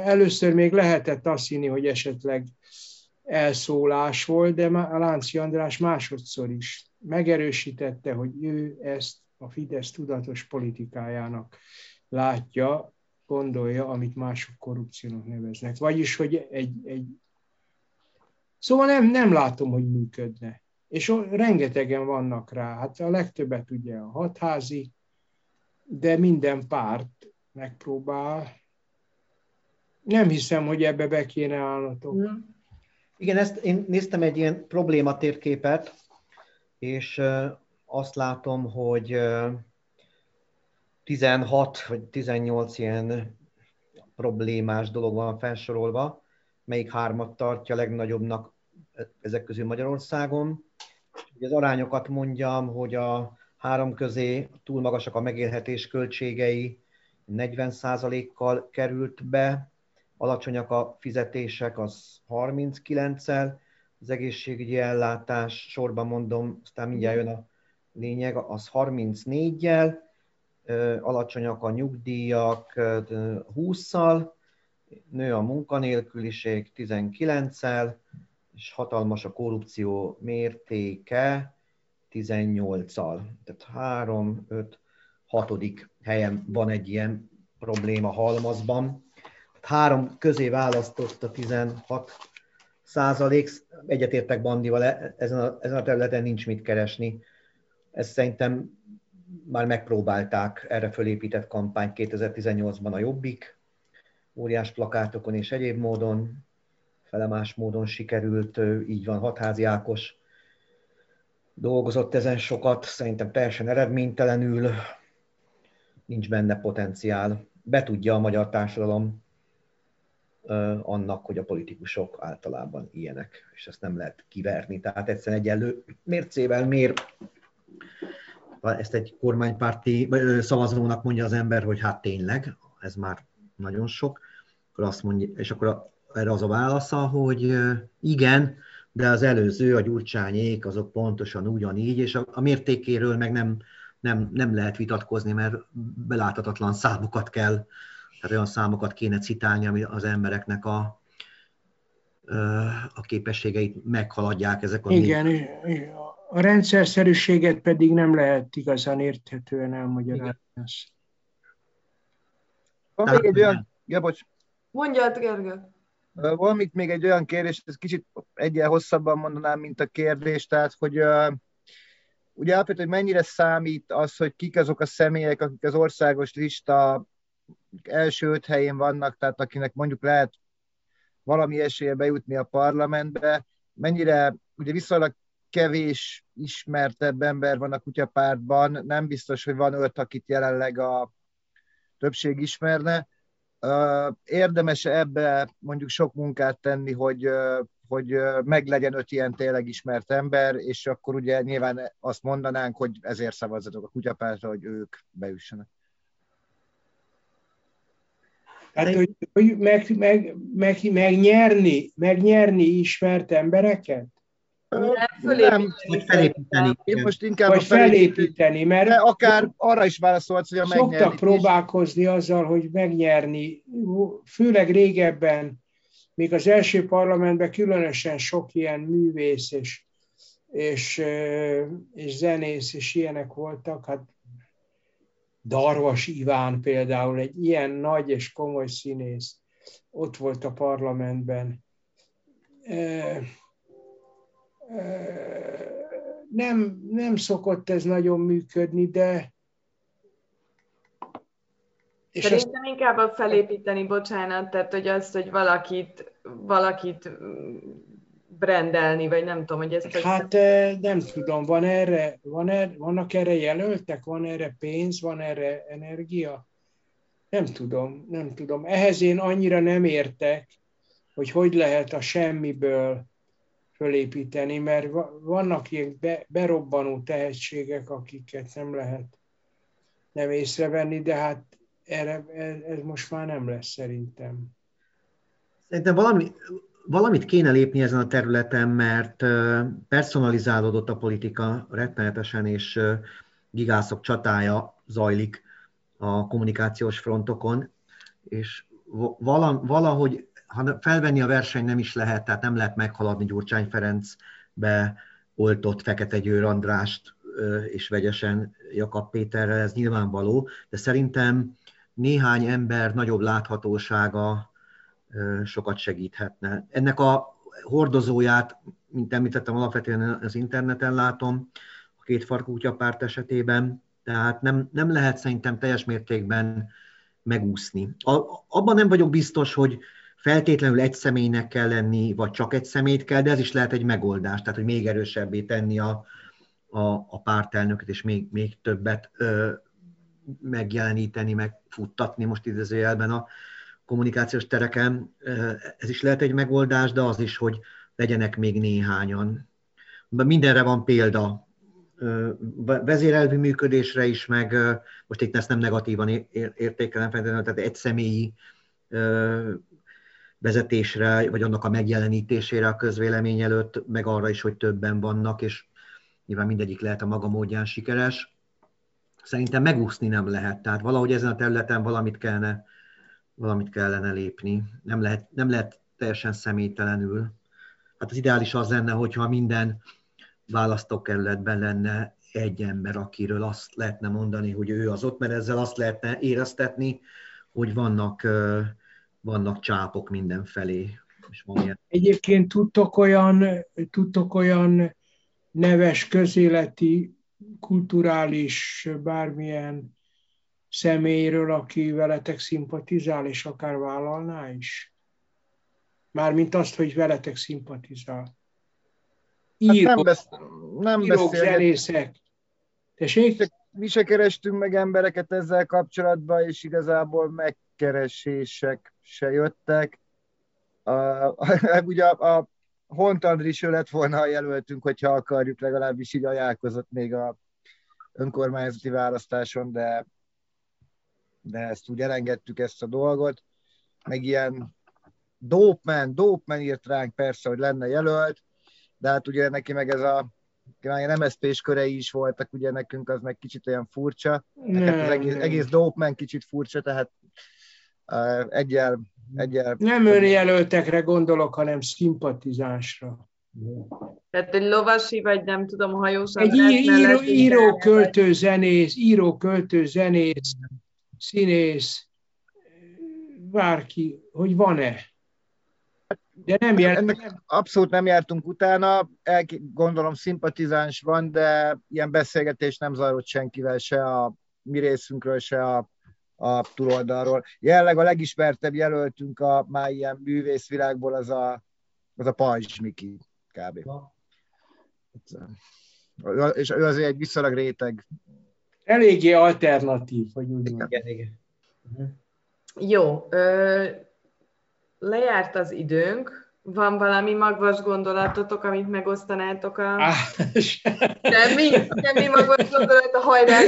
Először még lehetett azt hinni, hogy esetleg elszólás volt, de Lánci András másodszor is megerősítette, hogy ő ezt a Fidesz tudatos politikájának látja, gondolja, amit mások korrupciónak neveznek. Vagyis, hogy egy, egy... Szóval nem, nem látom, hogy működne. És rengetegen vannak rá. Hát a legtöbbet ugye a hatházi, de minden párt megpróbál nem hiszem, hogy ebbe be kéne állnotok. Igen, ezt én néztem egy ilyen problématérképet, és azt látom, hogy 16 vagy 18 ilyen problémás dolog van felsorolva, melyik hármat tartja legnagyobbnak ezek közül Magyarországon. Az arányokat mondjam, hogy a három közé túl magasak a megélhetés költségei, 40%-kal került be, alacsonyak a fizetések, az 39-el, az egészségügyi ellátás, sorban mondom, aztán mindjárt jön a lényeg, az 34-jel, alacsonyak a nyugdíjak 20-szal, nő a munkanélküliség 19-el, és hatalmas a korrupció mértéke 18-al. Tehát 3, 5, 6. helyen van egy ilyen probléma halmazban három közé választott a 16 százalék. Egyetértek Bandival, e, ezen a, ezen a területen nincs mit keresni. Ezt szerintem már megpróbálták erre fölépített kampányt 2018-ban a Jobbik, óriás plakátokon és egyéb módon, felemás módon sikerült, így van, Hatházi Ákos dolgozott ezen sokat, szerintem teljesen eredménytelenül, nincs benne potenciál. Be tudja a magyar társadalom annak, hogy a politikusok általában ilyenek, és ezt nem lehet kiverni. Tehát egyszerűen egyenlő mércével mér ezt egy kormánypárti szavazónak mondja az ember, hogy hát tényleg, ez már nagyon sok, akkor azt mondja, és akkor erre az a válasza, hogy igen, de az előző, a gyurcsányék, azok pontosan ugyanígy, és a, a mértékéről meg nem, nem, nem lehet vitatkozni, mert beláthatatlan számokat kell tehát olyan számokat kéne citálni, ami az embereknek a, a képességeit meghaladják ezek a... Igen, a rendszerszerűséget pedig nem lehet igazán érthetően elmagyarázni. Van még egy olyan... Ja, bocs. Mondjad, Gergő. Van itt még egy olyan kérdés, ez kicsit egyen hosszabban mondanám, mint a kérdés, tehát, hogy uh, ugye alapvetően, hogy mennyire számít az, hogy kik azok a személyek, akik az országos lista első öt helyén vannak, tehát akinek mondjuk lehet valami esélye bejutni a parlamentbe, mennyire ugye viszonylag kevés ismertebb ember van a kutyapártban, nem biztos, hogy van öt, akit jelenleg a többség ismerne. Érdemes ebbe mondjuk sok munkát tenni, hogy, hogy meglegyen öt ilyen tényleg ismert ember, és akkor ugye nyilván azt mondanánk, hogy ezért szavazzatok a kutyapártra, hogy ők beüssenek. Tehát, hogy, hogy meg, meg, meg, megnyerni, megnyerni ismert embereket? Nem, hogy felépíteni. Én most inkább vagy felépíteni, mert de akár arra is válaszolhatsz, hogy a megnyerni. Szoktak próbálkozni azzal, hogy megnyerni, főleg régebben, még az első parlamentben különösen sok ilyen művész és és, és zenész, és ilyenek voltak, hát Darvas Iván például, egy ilyen nagy és komoly színész, ott volt a parlamentben. Nem, nem szokott ez nagyon működni, de és Szerintem azt... inkább a felépíteni, bocsánat, tehát hogy azt, hogy valakit, valakit brendelni, vagy nem tudom, hogy ezt... Hát hogy... nem tudom, van erre, van erre, vannak erre jelöltek, van erre pénz, van erre energia? Nem tudom, nem tudom. Ehhez én annyira nem értek, hogy hogy lehet a semmiből fölépíteni, mert vannak ilyen be, berobbanó tehetségek, akiket nem lehet nem észrevenni, de hát erre, ez, ez most már nem lesz szerintem. Szerintem valami, valamit kéne lépni ezen a területen, mert personalizálódott a politika rettenetesen, és gigászok csatája zajlik a kommunikációs frontokon, és valahogy, ha felvenni a verseny nem is lehet, tehát nem lehet meghaladni Gyurcsány Ferencbe oltott Fekete Győr Andrást és vegyesen Jakab Péterrel, ez nyilvánvaló, de szerintem néhány ember nagyobb láthatósága sokat segíthetne. Ennek a hordozóját, mint említettem, alapvetően az interneten látom, a két farkútya párt esetében, tehát nem, nem lehet szerintem teljes mértékben megúszni. A, abban nem vagyok biztos, hogy feltétlenül egy személynek kell lenni, vagy csak egy személyt kell, de ez is lehet egy megoldás, tehát hogy még erősebbé tenni a, a, a pártelnököt, és még, még többet ö, megjeleníteni, megfuttatni most idézőjelben a, kommunikációs tereken. Ez is lehet egy megoldás, de az is, hogy legyenek még néhányan. Mindenre van példa. Vezérelvi működésre is, meg most itt ezt nem negatívan értékelem, tehát egy személyi vezetésre, vagy annak a megjelenítésére a közvélemény előtt, meg arra is, hogy többen vannak, és nyilván mindegyik lehet a maga módján sikeres. Szerintem megúszni nem lehet, tehát valahogy ezen a területen valamit kellene valamit kellene lépni. Nem lehet, nem lehet teljesen személytelenül. Hát az ideális az lenne, hogyha minden választókerületben lenne egy ember, akiről azt lehetne mondani, hogy ő az ott, mert ezzel azt lehetne éreztetni, hogy vannak, vannak csápok mindenfelé. És van ilyen. Egyébként tudtok olyan, tudtok olyan neves közéleti, kulturális, bármilyen személyről, aki veletek szimpatizál, és akár vállalná is? Mármint azt, hogy veletek szimpatizál. Író, hát nem, besz, nem írók, zenészek. Tessék? Mi se kerestünk meg embereket ezzel kapcsolatban, és igazából megkeresések se jöttek. A, a, ugye a, a Hont Andris lett volna, ha jelöltünk, hogyha akarjuk, legalábbis így ajánlkozott még a önkormányzati választáson, de de ezt úgy elengedtük ezt a dolgot, meg ilyen Dopeman, Dopeman írt ránk persze, hogy lenne jelölt, de hát ugye neki meg ez a ilyen MSZP-s körei is voltak, ugye nekünk az meg kicsit olyan furcsa, nem, az egész, egész Dopeman kicsit furcsa, tehát uh, egyel, egyel... Nem önjelöltekre gondolok, hanem szimpatizásra. Tehát egy lovasi, vagy nem tudom, hajós. Egy író, író, költő, zenész, író, költő, zenész, színész, bárki, hogy van-e. De nem jár, Ennek abszolút nem jártunk utána, el, gondolom szimpatizáns van, de ilyen beszélgetés nem zajlott senkivel, se a mi részünkről, se a, a túloldalról. Jelenleg a legismertebb jelöltünk a már ilyen művészvilágból az a, az a Pajzs Miki kb. És ő azért egy viszonylag réteg eléggé alternatív, hogy úgy mondjam. Igen, igen. Uh-huh. Jó, ö, lejárt az időnk, van valami magvas gondolatotok, amit megosztanátok a... Ah, semmi, semmi magvas gondolat a hajrá,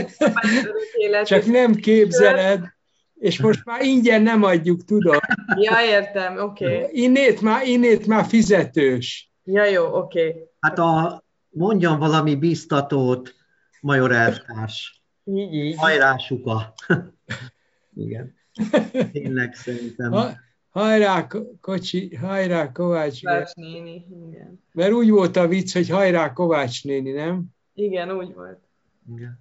Csak nem képzeled, és most már ingyen nem adjuk, tudom. Ja, értem, oké. Okay. Innét már, innét már fizetős. Ja, jó, oké. Okay. Hát a, mondjam valami biztatót, major elvtárs. Így, így. Hajrá, suka. Igen. Tényleg szerintem. Ha, hajrá kocsi, hajrá Kovács. Kovács néni, igen. Mert úgy volt a vicc, hogy hajrá Kovács néni, nem? Igen, úgy volt. Igen.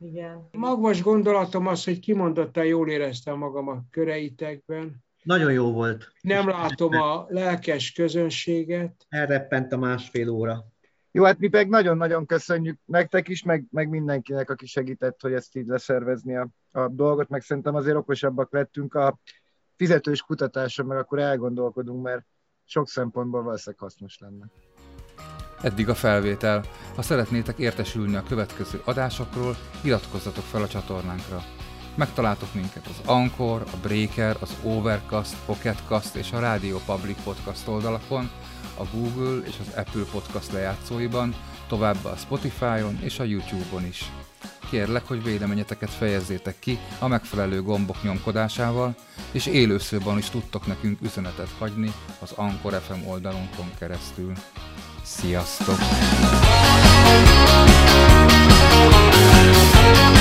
Igen. Magvas gondolatom az, hogy kimondottan jól éreztem magam a köreitekben. Nagyon jó volt. Nem látom a lelkes közönséget. Elreppent a másfél óra. Jó, hát mi meg nagyon-nagyon köszönjük nektek is, meg, meg mindenkinek, aki segített, hogy ezt így leszervezni a, a dolgot, meg szerintem azért okosabbak lettünk a fizetős kutatásra, meg akkor elgondolkodunk, mert sok szempontból valószínűleg hasznos lenne. Eddig a felvétel. Ha szeretnétek értesülni a következő adásokról, iratkozzatok fel a csatornánkra. Megtaláltok minket az Anchor, a Breaker, az Overcast, Pocketcast és a Radio Public Podcast oldalakon, a Google és az Apple podcast lejátszóiban, továbbá a Spotify-on és a YouTube-on is. Kérlek, hogy véleményeteket fejezzétek ki a megfelelő gombok nyomkodásával, és élőszőban is tudtok nekünk üzenetet hagyni az Anchor FM oldalunkon keresztül. Sziasztok! thank you